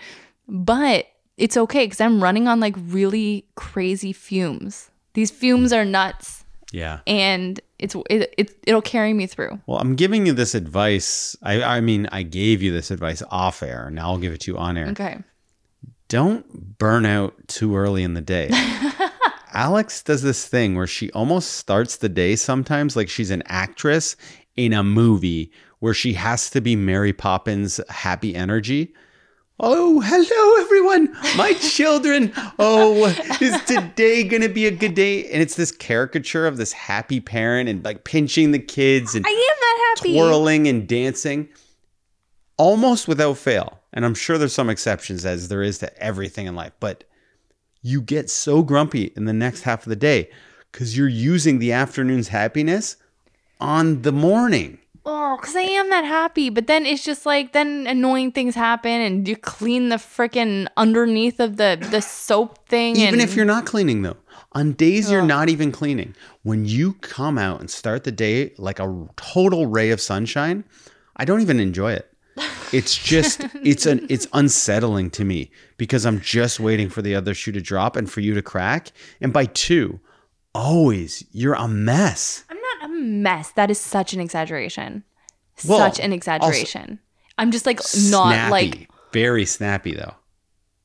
but it's okay because I'm running on like really crazy fumes. These fumes are nuts, Yeah. and it's it, it it'll carry me through. Well, I'm giving you this advice. I, I mean, I gave you this advice off air. Now I'll give it to you on air. Okay. Don't burn out too early in the day. Alex does this thing where she almost starts the day sometimes like she's an actress in a movie where she has to be Mary Poppins happy energy. Oh, hello everyone. My children. Oh, is today going to be a good day? And it's this caricature of this happy parent and like pinching the kids and I am that happy. twirling and dancing almost without fail. And I'm sure there's some exceptions as there is to everything in life, but you get so grumpy in the next half of the day because you're using the afternoon's happiness on the morning. Oh, because I am that happy. But then it's just like then annoying things happen, and you clean the freaking underneath of the the soap thing. Even and, if you're not cleaning though, on days you're not even cleaning, when you come out and start the day like a total ray of sunshine, I don't even enjoy it. It's just it's an it's unsettling to me because I'm just waiting for the other shoe to drop and for you to crack. And by two, always you're a mess. I'm mess. That is such an exaggeration. Well, such an exaggeration. I'm just like not snappy, like very snappy though.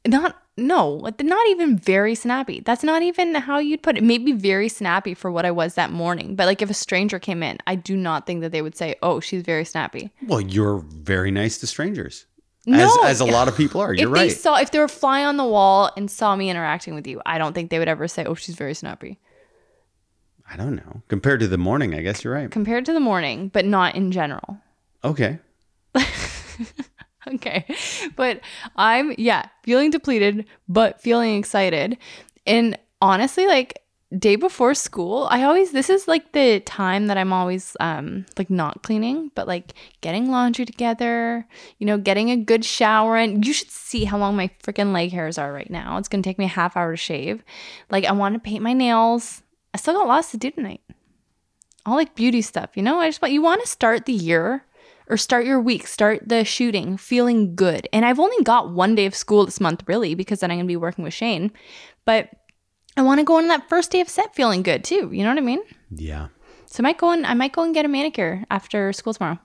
not no, not even very snappy. That's not even how you'd put it. Maybe very snappy for what I was that morning. But like if a stranger came in, I do not think that they would say, "Oh, she's very snappy." Well, you're very nice to strangers. No. as, as a lot of people are. You're if they right. saw if they were fly on the wall and saw me interacting with you, I don't think they would ever say, "Oh, she's very snappy." I don't know. Compared to the morning, I guess you're right. Compared to the morning, but not in general. Okay. Okay. But I'm, yeah, feeling depleted, but feeling excited. And honestly, like, day before school, I always, this is like the time that I'm always, um, like, not cleaning, but like getting laundry together, you know, getting a good shower. And you should see how long my freaking leg hairs are right now. It's going to take me a half hour to shave. Like, I want to paint my nails. I still got lots to do tonight. All like beauty stuff, you know? I just want, you want to start the year or start your week, start the shooting feeling good. And I've only got one day of school this month, really, because then I'm going to be working with Shane. But I want to go on that first day of set feeling good too. You know what I mean? Yeah. So I might go and I might go and get a manicure after school tomorrow,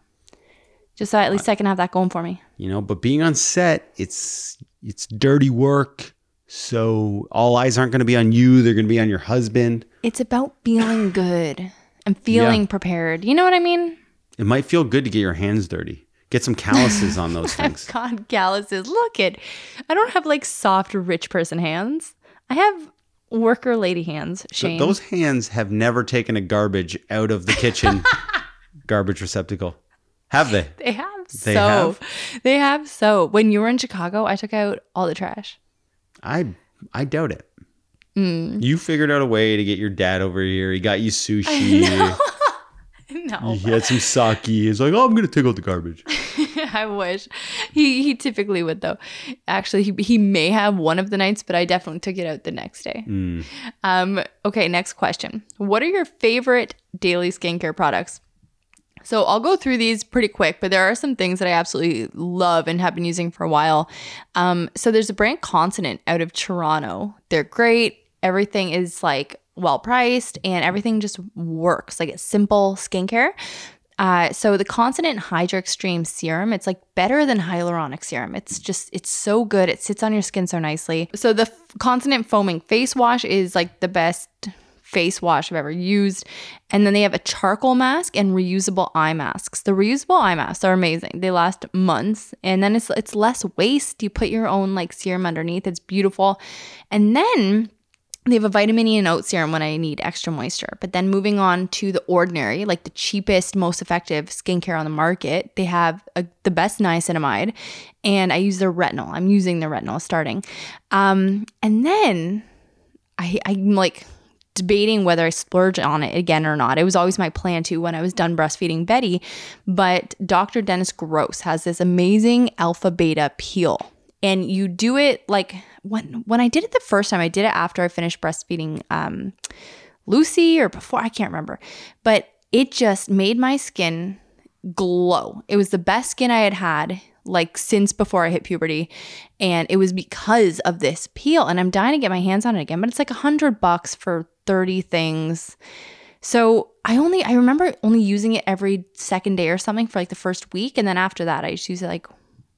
just so at least I can have that going for me. you know but being on set it's it's dirty work so all eyes aren't going to be on you they're going to be on your husband It's about feeling good and feeling Yeah. prepared. You know what I mean? it might feel good to get your hands dirty get some calluses on those things God, calluses. Look it. I don't have like soft rich person hands. I have worker lady hands, Shane. Those hands have never taken a garbage out of the kitchen garbage receptacle. Have they? they have They so. have? They have so. When you were in Chicago, I took out all the trash. I I doubt it. Mm. You figured out a way to get your dad over here. He got you sushi. No, He had some sake. He's like, oh, I'm gonna take out the garbage. I wish he he typically would though. Actually, he he may have one of the nights, but I definitely took it out the next day. Mm. Um. Okay. Next question. What are your favorite daily skincare products? So I'll go through these pretty quick, but there are some things that I absolutely love and have been using for a while. Um, so there's a brand Consonant out of Toronto. They're great. Everything is like well priced and everything just works. Like it's simple skincare. Uh, so the Consonant Hydra Extreme Serum, it's like better than hyaluronic serum. It's just, it's so good. It sits on your skin so nicely. So the F- Consonant Foaming Face Wash is like the best face wash I've ever used. And then they have a charcoal mask and reusable eye masks. The reusable eye masks are amazing. They last months and then it's it's less waste. You put your own like serum underneath. It's beautiful. And then they have a vitamin E and oat serum when I need extra moisture. But then moving on to the ordinary, like the cheapest, most effective skincare on the market, they have a, the best niacinamide, and I use their retinol. I'm using the retinol starting, um, and then I, I'm like debating whether I splurge on it again or not. It was always my plan to when I was done breastfeeding Betty, but Dr. Dennis Gross has this amazing alpha beta peel and you do it like when when I did it the first time, I did it after I finished breastfeeding um, Lucy or before I can't remember, but it just made my skin glow. It was the best skin I had had like since before I hit puberty, and it was because of this peel. And I'm dying to get my hands on it again, but it's like a hundred bucks for thirty things. So I only I remember only using it every second day or something for like the first week, and then after that I just use it like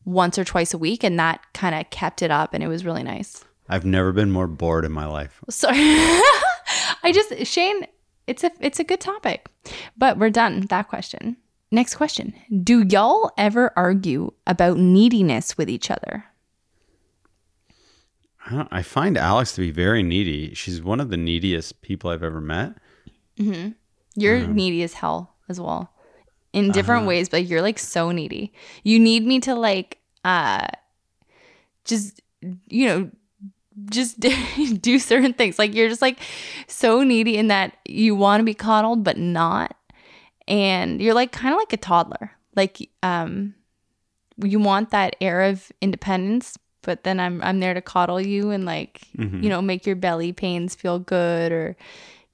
once or twice a week, and that kind of kept it up, and it was really nice. I've never been more bored in my life. Sorry, I just Shane, it's a it's a good topic, but we're done that question. Next question: Do y'all ever argue about neediness with each other? I, don't- I find Alex to be very needy. She's one of the neediest people I've ever met. Mm-hmm. You're um, needy as hell as well, in different ways, but you're like so needy. You need me to like, uh, just you know, just do certain things. Like you're just like so needy in that you want to be coddled, but not, and you're like kind of like a toddler. Like, um, you want that air of independence, but then I'm I'm there to coddle you and like you know make your belly pains feel good or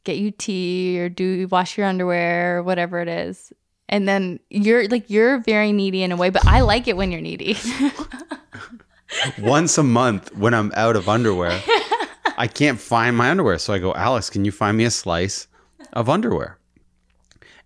get you tea or do wash your underwear or whatever it is. And then you're like you're very needy in a way, but I like it when you're needy. Once a month when I'm out of underwear, I can't find my underwear. So I go, Alex, can you find me a slice of underwear?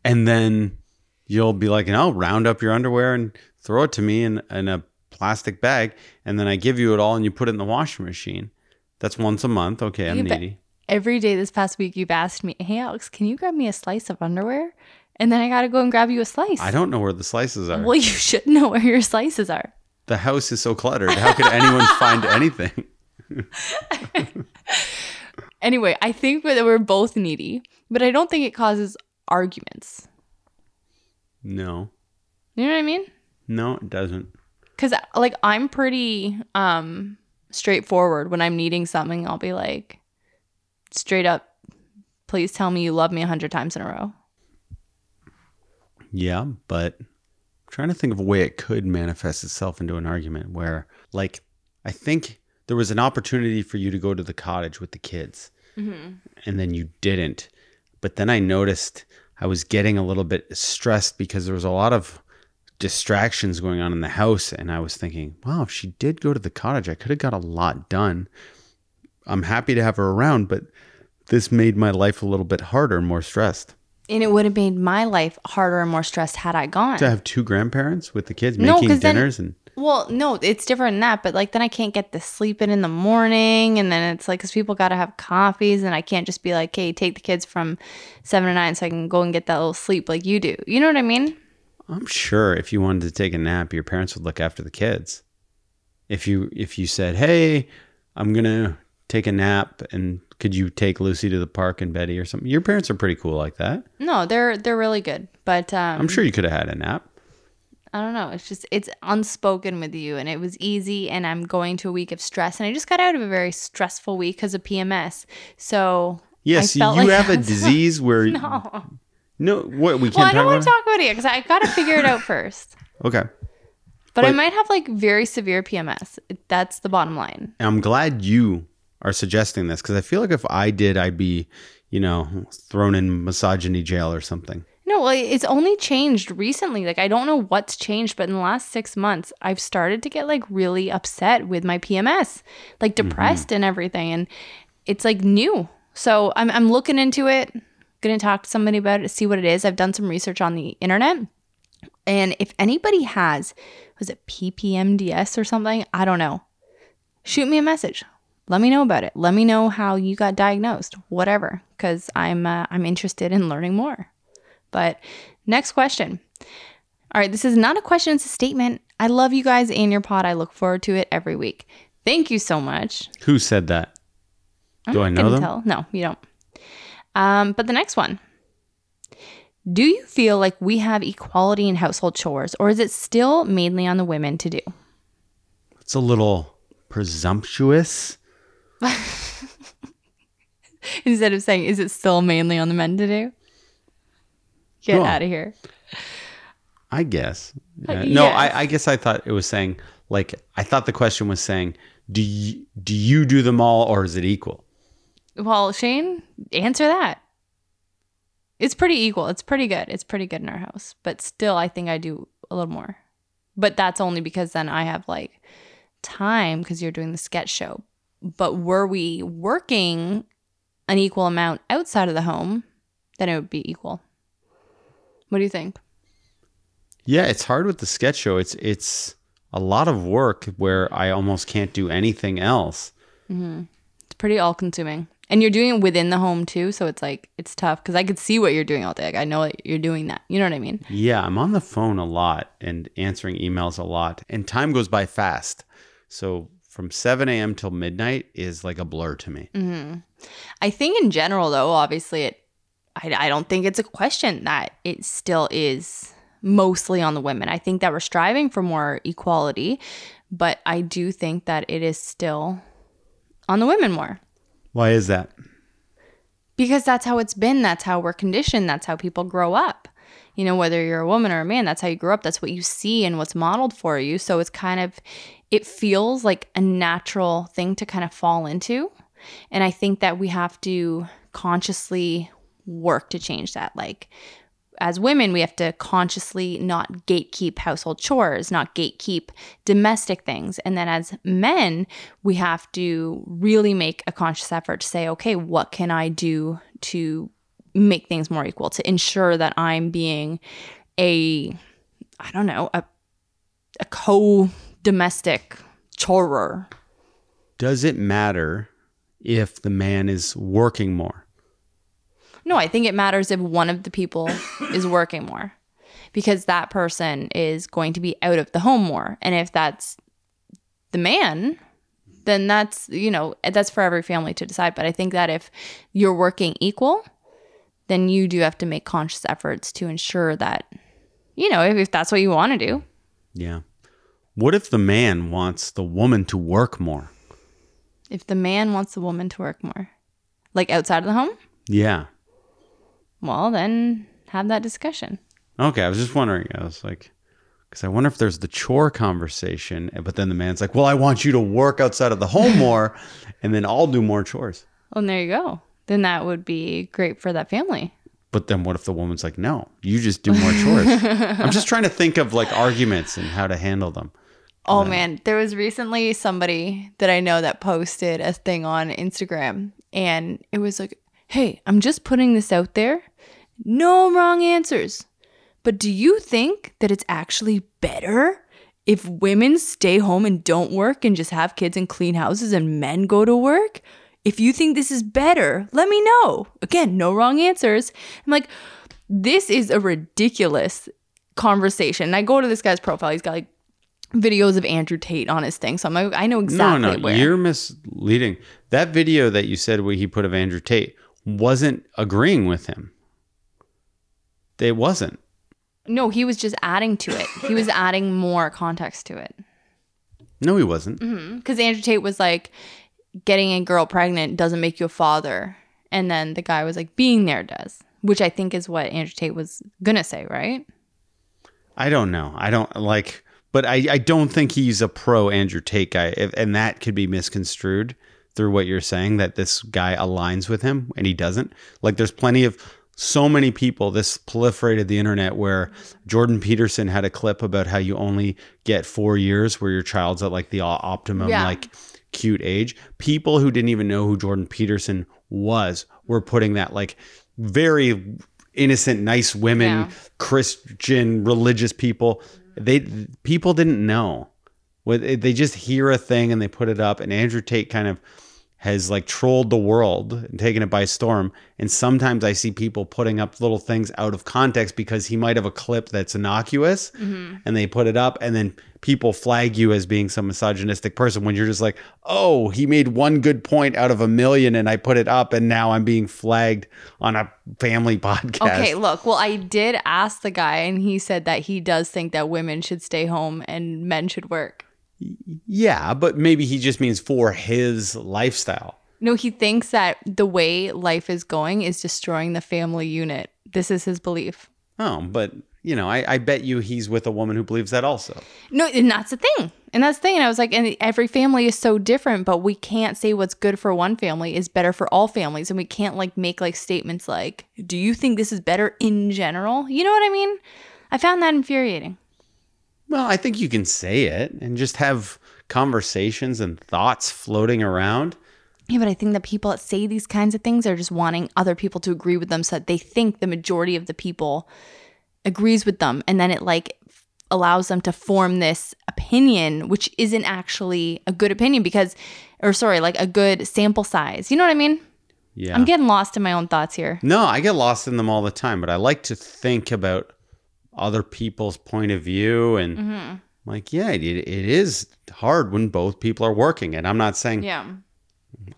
And then you'll be like, and I'll round up your underwear and throw it to me in, in a plastic bag. And then I give you it all and you put it in the washing machine. That's once a month. Okay, I'm You needy. Every day this past week you've asked me, "Hey Alex, can you grab me a slice of underwear?" And then I got to go and grab you a slice. I don't know where the slices are. Well, you should know where your slices are. the house is so cluttered. How could anyone find anything? Anyway, I think that we're both needy, but I don't think it causes arguments. No, You know what I mean? no, it doesn't. Cuz like I'm pretty um straightforward when I'm needing something, I'll be like straight up please tell me you love me a 100 times in a row. Yeah, but I'm trying to think of a way it could manifest itself into an argument where, like, I think there was an opportunity for you to go to the cottage with the kids, mm-hmm. and then you didn't. But then I noticed I was getting a little bit stressed because there was a lot of distractions going on in the house, and I was thinking, wow, if she did go to the cottage, I could have got a lot done. I'm happy to have her around, but this made my life a little bit harder more stressed. And it would have made my life harder and more stressed had I gone. to have two grandparents with the kids No, making 'cause then- dinners and Well, no, it's different than that. But like, then I can't get the sleep in in the morning, and then it's like, because people got to have coffees, and I can't just be like, "Hey, take the kids from seven to nine, so I can go and get that little sleep like you do." You know what I mean? I'm sure if you wanted to take a nap, your parents would look after the kids. If you if you said, "Hey, I'm gonna take a nap and could you take Lucy to the park and Betty or something? Your parents are pretty cool like that. No, they're they're really good. But um, I'm sure you could have had a nap. I don't know. It's just it's unspoken with you, and it was easy. And I'm going to a week of stress, and I just got out of a very stressful week because of PMS. So Yes, you like have a disease where No. no what we can't Well, I don't want to talk about it because I got to figure it out first. okay. But, I might have like very severe PMS. That's the bottom line. I'm glad you are suggesting this because I feel like if I did, I'd be, you know, thrown in misogyny jail or something. No, well, it's only changed recently. Like I don't know what's changed, but in the last six months, I've started to get like really upset with my PMS, like mm-hmm. depressed and everything, and it's like new. So I'm I'm looking into it. Gonna talk to somebody about it, see what it is. I've done some research on the internet, and if anybody has, was it PPMDS or something? I don't know. Shoot me a message. Let me know about it. Let me know how you got diagnosed. Whatever, because I'm uh, I'm interested in learning more. But next question. All right, this is not a question, it's a statement. I love you guys and your pod. I look forward to it every week. Thank you so much. Who said that? Do I I'm know gonna them? Tell. No, you don't. Um, but the next one. Do you feel like we have equality in household chores, or is it still mainly on the women to do? It's a little presumptuous. Instead of saying, is it still mainly on the men to do? Get Cool. out of here. I guess. Uh, Uh, no. I, I guess I thought it was saying like I thought the question was saying, do you do you do them all or is it equal? Well, Shane, answer that. It's pretty equal. It's pretty good. It's pretty good in our house. But still, I think I do a little more. But that's only because then I have like time because you're doing the sketch show. But were we working an equal amount outside of the home, then it would be equal. What do you think? Yeah, it's hard with the sketch show. It's it's a lot of work where I almost can't do anything else. Mm-hmm. It's pretty all consuming. And you're doing it within the home too. So it's like, it's tough because I could see what you're doing all day. Like, I know that you're doing that. You know what I mean? Yeah, I'm on the phone a lot and answering emails a lot, and time goes by fast. So from 7 a.m. till midnight is like a blur to me. Mm-hmm. I think in general, though, obviously, it. I, I don't think it's a question that it still is mostly on the women. I think that we're striving for more equality, but I do think that it is still on the women more Why is that? because that's how it's been. That's how we're conditioned. That's how people grow up. You know, whether you're a woman or a man, that's how you grow up. That's what you see and what's modeled for you. So it's kind of, it feels like a natural thing to kind of fall into. And I think that we have to consciously work to change that. Like, as women, we have to consciously not gatekeep household chores, not gatekeep domestic things. And then as men, we have to really make a conscious effort to say, okay, what can I do to make things more equal, to ensure that I'm being a, I don't know, a, a co domestic chorer. Does it matter if the man is working more? No, I think it matters if one of the people is working more because that person is going to be out of the home more. And if that's the man, then that's, you know, that's for every family to decide. But I think that if you're working equal, then you do have to make conscious efforts to ensure that, you know, if, if that's what you want to do. Yeah. What if the man wants the woman to work more? If the man wants the woman to work more, like outside of the home, Yeah. well, then have that discussion. Okay, I was just wondering. I was like, because I wonder if there's the chore conversation, but then the man's like, well, I want you to work outside of the home more, and then I'll do more chores. Well, and there you go. Then that would be great for that family. But then what if the woman's like, no, you just do more chores? I'm just trying to think of like arguments and how to handle them. Oh man, there was recently somebody that I know that posted a thing on Instagram and it was like, "Hey, I'm just putting this out there. No wrong answers. But do you think that it's actually better if women stay home and don't work and just have kids and clean houses and men go to work? If you think this is better, let me know." Again, no wrong answers. I'm like, "This is a ridiculous conversation." And I go to this guy's profile. He's got like videos of Andrew Tate on his thing. So I'm like, I know exactly no, no, where. you're misleading. That video that you said where he put of Andrew Tate wasn't agreeing with him. It wasn't. no, he was just adding to it. He was adding more context to it. No, he wasn't. Mm-hmm. Because Andrew Tate was like, getting a girl pregnant doesn't make you a father. And then the guy was like, being there does, which I think is what Andrew Tate was going to say, right? I don't know. I don't like, but I, I don't think he's a pro Andrew Tate guy. If, and that could be misconstrued through what you're saying that this guy aligns with him and he doesn't. Like, there's plenty of so many people, this proliferated the internet where Jordan Peterson had a clip about how you only get four years where your child's at like the optimum, Yeah. like cute age. People who didn't even know who Jordan Peterson was were putting that like very innocent, nice women, Yeah. Christian, religious people. They people didn't know. They just hear a thing and they put it up. And Andrew Tate kind of has like trolled the world and taken it by storm. And sometimes I see people putting up little things out of context because he might have a clip that's innocuous mm-hmm. and they put it up and then people flag you as being some misogynistic person when you're just like, oh, he made one good point out of a million and I put it up and now I'm being flagged on a family podcast. Okay, look, well, I did ask the guy, and he said that he does think that women should stay home and men should work. Yeah, but maybe he just means for his lifestyle. No, he thinks that the way life is going is destroying the family unit. This is his belief. Oh, but you know, I, I bet you he's with a woman who believes that also. No, and that's the thing. And that's the thing. And I was like, and every family is so different, but we can't say what's good for one family is better for all families. And we can't like make like statements like, do you think this is better in general? You know what I mean? I found that infuriating. Well, I think you can say it and just have conversations and thoughts floating around. Yeah, but I think the people that say these kinds of things are just wanting other people to agree with them so that they think the majority of the people agrees with them. And then it like allows them to form this opinion, which isn't actually a good opinion because, or sorry, like a good sample size. You know what I mean? Yeah. I'm getting lost in my own thoughts here. no, I get lost in them all the time, but I like to think about other people's point of view and Mm-hmm. like, yeah, it, it is hard when both people are working. And I'm not saying Yeah.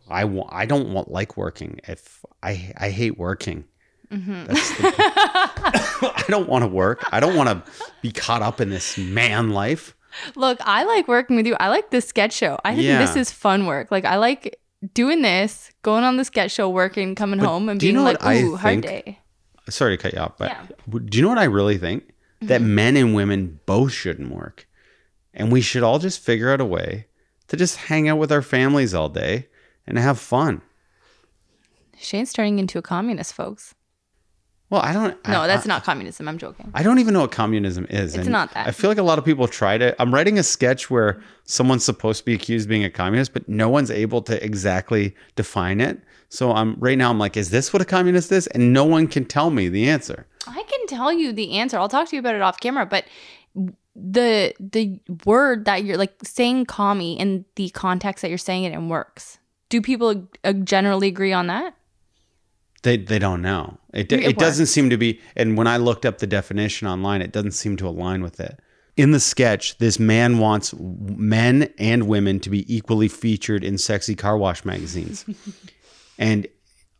I want I don't want like working. If I I hate working. Mm-hmm. That's the, I don't want to work. I don't want to be caught up in this man life. Look, I like working with you. I like this sketch show. I think Yeah. this is fun work. Like, I like doing this, going on the sketch show, working, coming home, and being like, ooh, hard think? day. Sorry to cut you off, but Yeah. Mm-hmm. do you know what I really think? That men and women both shouldn't work. And we should all just figure out a way to just hang out with our families all day and have fun. Shane's turning into a communist, folks. Well, I don't No, I, that's I, not communism. I'm joking. I don't even know what communism is. It's not that. I feel like a lot of people try to. I'm writing a sketch where someone's supposed to be accused of being a communist, but no one's able to exactly define it. So I'm right now. I'm like, is this what a communist is? And no one can tell me the answer. I can tell you the answer. I'll talk to you about it off camera, but the the word that you're like saying commie in the context that you're saying it in works. Do people uh, generally agree on that? They they don't know. It It it doesn't seem to be. And when I looked up the definition online, it doesn't seem to align with it. In the sketch, this man wants men and women to be equally featured in sexy car wash magazines. and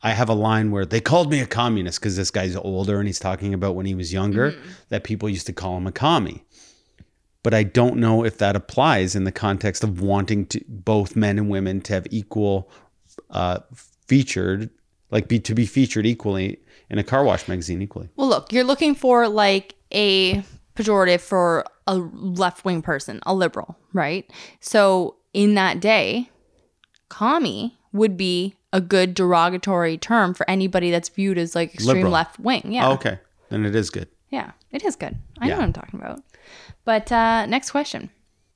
I have a line where they called me a communist because this guy's older and he's talking about when he was younger that people used to call him a commie. But I don't know if that applies in the context of wanting to both men and women to have equal uh, featured, like be to be featured equally in a car wash magazine equally. Well, look, you're looking for like a pejorative for a left wing person, a liberal, right? So in that day, commie would be a good derogatory term for anybody that's viewed as like extreme left wing. Yeah. Oh, okay, then it is good. Yeah, it is good. I Yeah. know what I'm talking about. But uh, next question.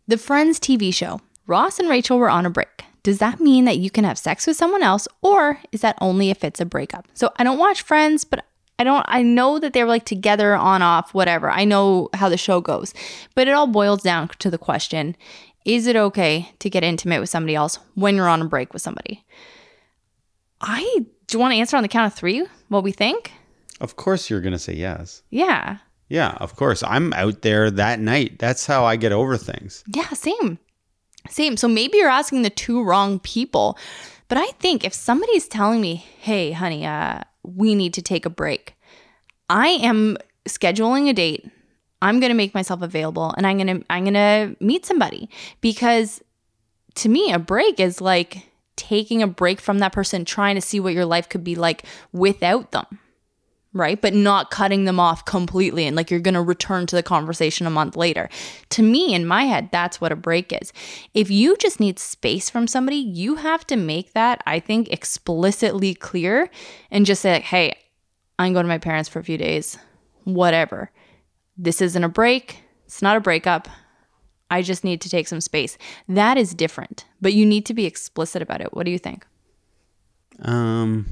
The Friends TV show. Ross and Rachel were on a break. Does that mean that you can have sex with someone else, or is that only if it's a breakup? So I don't watch Friends, but I don't. I know that they were like together, on off, whatever. I know how the show goes, but it all boils down to the question: Is it okay to get intimate with somebody else when you're on a break with somebody? I do you want to answer on the count of three? What we think? Of course, you're going to say yes. Yeah. Yeah, of course. I'm out there that night. That's how I get over things. Yeah, same. Same. So maybe you're asking the two wrong people. But I think if somebody's telling me, hey, honey, uh, we need to take a break, I am scheduling a date. I'm going to make myself available and I'm going to I'm going to meet somebody because to me a break is like taking a break from that person trying to see what your life could be like without them right? But not cutting them off completely and like you're going to return to the conversation a month later. To me, in my head, that's what a break is. If you just need space from somebody, you have to make that, I think, explicitly clear and just say, like, hey, I'm going to my parents for a few days, whatever. This isn't a break, it's not a breakup. I just need to take some space. That is different, but you need to be explicit about it. What do you think? Um,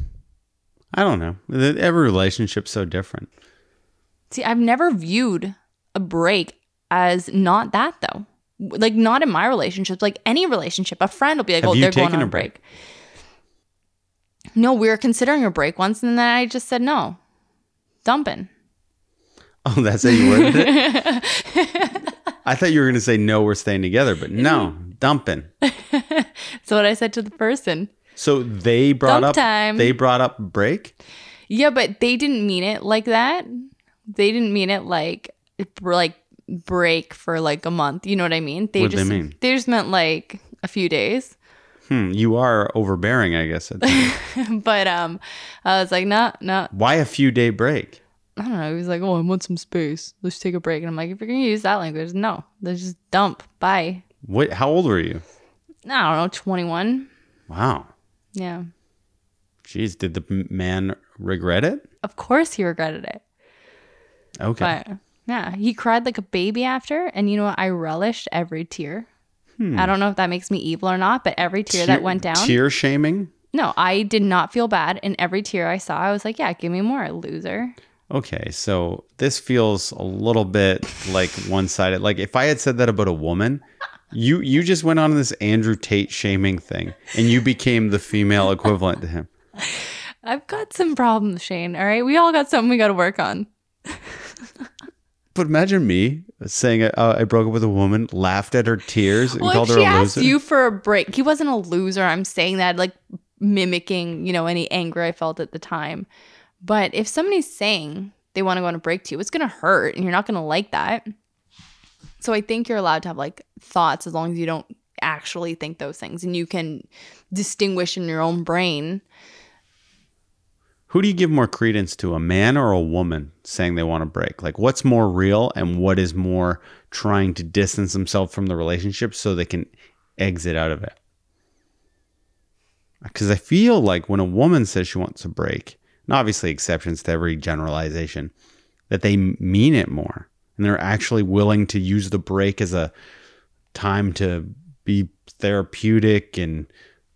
I don't know. Every relationship's so different. See, I've never viewed a break as not that though. Like not in my relationships, like any relationship. A friend will be like, Have "Oh, they're going on a break." break? No, we were considering a break once, and then I just said no, dumping. Oh, that's how you worded it? I thought you were going to say, no, we're staying together, but no, dumping. So what I said to the person, So they brought Dump up time. they brought up break. yeah, but they didn't mean it like that. They didn't mean it like like break for like a month. You know what I mean? They What did they just mean? they just meant like a few days. Hmm, you are overbearing, I guess. but um, I was like, no, no, Why a few day break? I don't know. He was like, "Oh, I want some space. Let's take a break." And I'm like, "If you're gonna use that language, no. Let's just dump. Bye." What? How old were you? I don't know, 21. Wow. Yeah. Jeez, did the man regret it? Of course he regretted it. Okay. But yeah, he cried like a baby after, and you know what? I relished every tear. Hmm. I don't know if that makes me evil or not, but every tear that went down. Tear shaming. No, I did not feel bad. And every tear I saw, I was like, "Yeah, give me more, loser." Okay, so this feels a little bit like one-sided. Like if I had said that about a woman, you you just went on this Andrew Tate shaming thing, and you became the female equivalent to him. I've got some problems, Shane. All right, we all got something we got to work on. But imagine me saying uh, I broke up with a woman, laughed at her tears, and Well, called her she a asked loser. you for a break, he wasn't a loser. I'm saying that like mimicking, you know, any anger I felt at the time. But if somebody's saying they want to go on a break to you, it's gonna hurt, and you're not gonna like that. So I think you're allowed to have like thoughts as long as you don't actually think those things, and you can distinguish in your own brain. Who do you give more credence to, a man or a woman saying they want to break? Like, what's more real and what is more trying to distance themselves from the relationship so they can exit out of it? Because I feel like when a woman says she wants a break, and obviously exceptions to every generalization, that they mean it more and they're actually willing to use the break as a time to be therapeutic and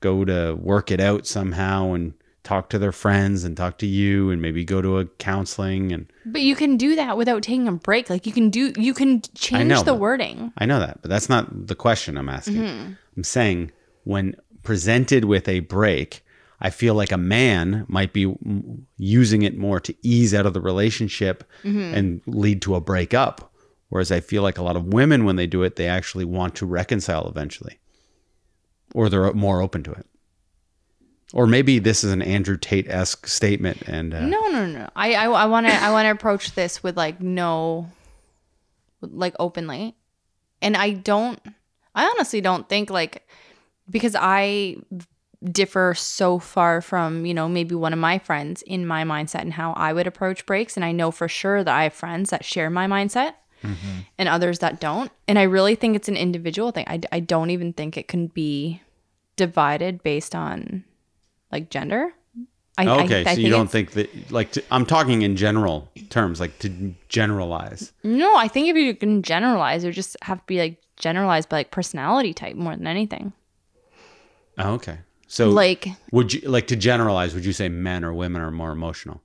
go to work it out somehow and talk to their friends and talk to you and maybe go to a counseling and But you can do that without taking a break. Like you can do, you can change know, the wording. I know that, but that's not the question I'm asking. Mm-hmm. I'm saying when presented with a break, I feel like a man might be using it more to ease out of the relationship Mm-hmm. and lead to a breakup. Whereas I feel like a lot of women, when they do it, they actually want to reconcile eventually, or they're more open to it. Or maybe this is an Andrew Tate esque statement, and uh, No, no, no. I, I, want to, I want to approach this with like no, like openly, and I don't. I honestly don't think like because I differ so far from you know maybe one of my friends in my mindset and how I would approach breaks, and I know for sure that I have friends that share my mindset. Mm-hmm. And others that don't. And I really think it's an individual thing. I, I don't even think it can be divided based on like gender. I, I- okay, I so you don't think that like to, I'm talking in general terms, like to generalize. No, I think if you can generalize, it would just have to be like generalized by like personality type more than anything. Oh, okay, so Like, Would you like to generalize? Would you say men or women are more emotional?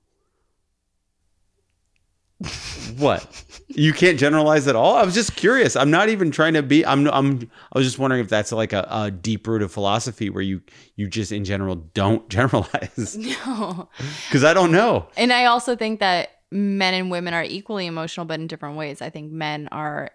what? You can't generalize at all. I was just curious. I'm not even trying to be. I'm. I'm. I was just wondering if that's like a, a deep rooted philosophy where you you just in general don't generalize no. because I don't know. And I also think that men and women are equally emotional, but in different ways. I think men are.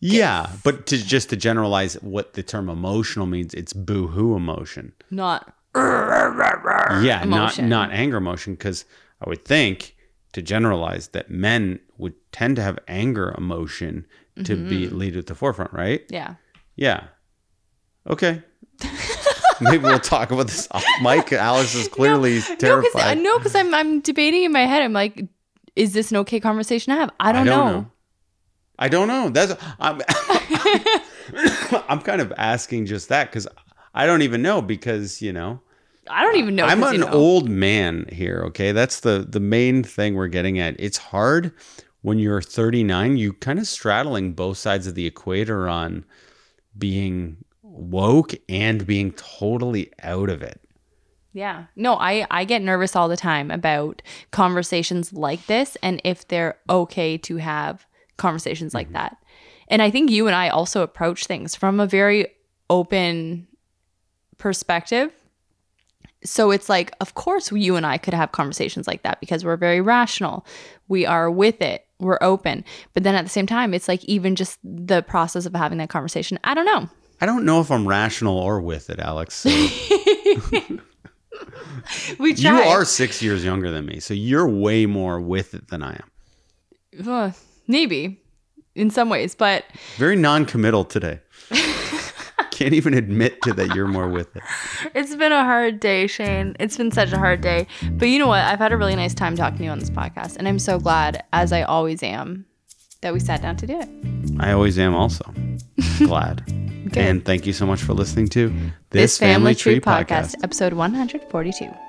Yeah, but to just to generalize what the term emotional means, it's boo-hoo emotion. Not. Yeah, Emotion. not not anger emotion because I would think to generalize that men would tend to have anger emotion to be Mm-hmm. lead at the forefront, right? Yeah. Yeah. Okay. Maybe we'll talk about this off mic. Alice is clearly terrified. No, because I'm I'm debating in my head. I'm like, is this an okay conversation to have? I don't, know. I don't know. That's I'm I'm kind of asking just that because I don't even know because you know I don't even know. I'm an you know. old man here. Okay, that's the the main thing we're getting at. It's hard when you're 39. You kind of straddling both sides of the equator on being woke and being totally out of it. Yeah. No, I I get nervous all the time about conversations like this and if they're okay to have conversations like that. And I think you and I also approach things from a very open perspective. So it's like of course you and I could have conversations like that because we're very rational. We are with it. We're open. But then at the same time it's like even just the process of having that conversation. I don't know. I don't know if I'm rational or with it, Alex. So We you are six years younger than me, so you're way more with it than I am. Uh, maybe in some ways, but Very non-committal today. Can't even admit to that you're more with it. it's been a hard day, Shane. It's been such a hard day. But you know what? I've had a really nice time talking to you on this podcast, and I'm so glad, as I always am, that we sat down to do it. I always am also glad. And thank you so much for listening to this, Family, Tree, podcast. episode 142.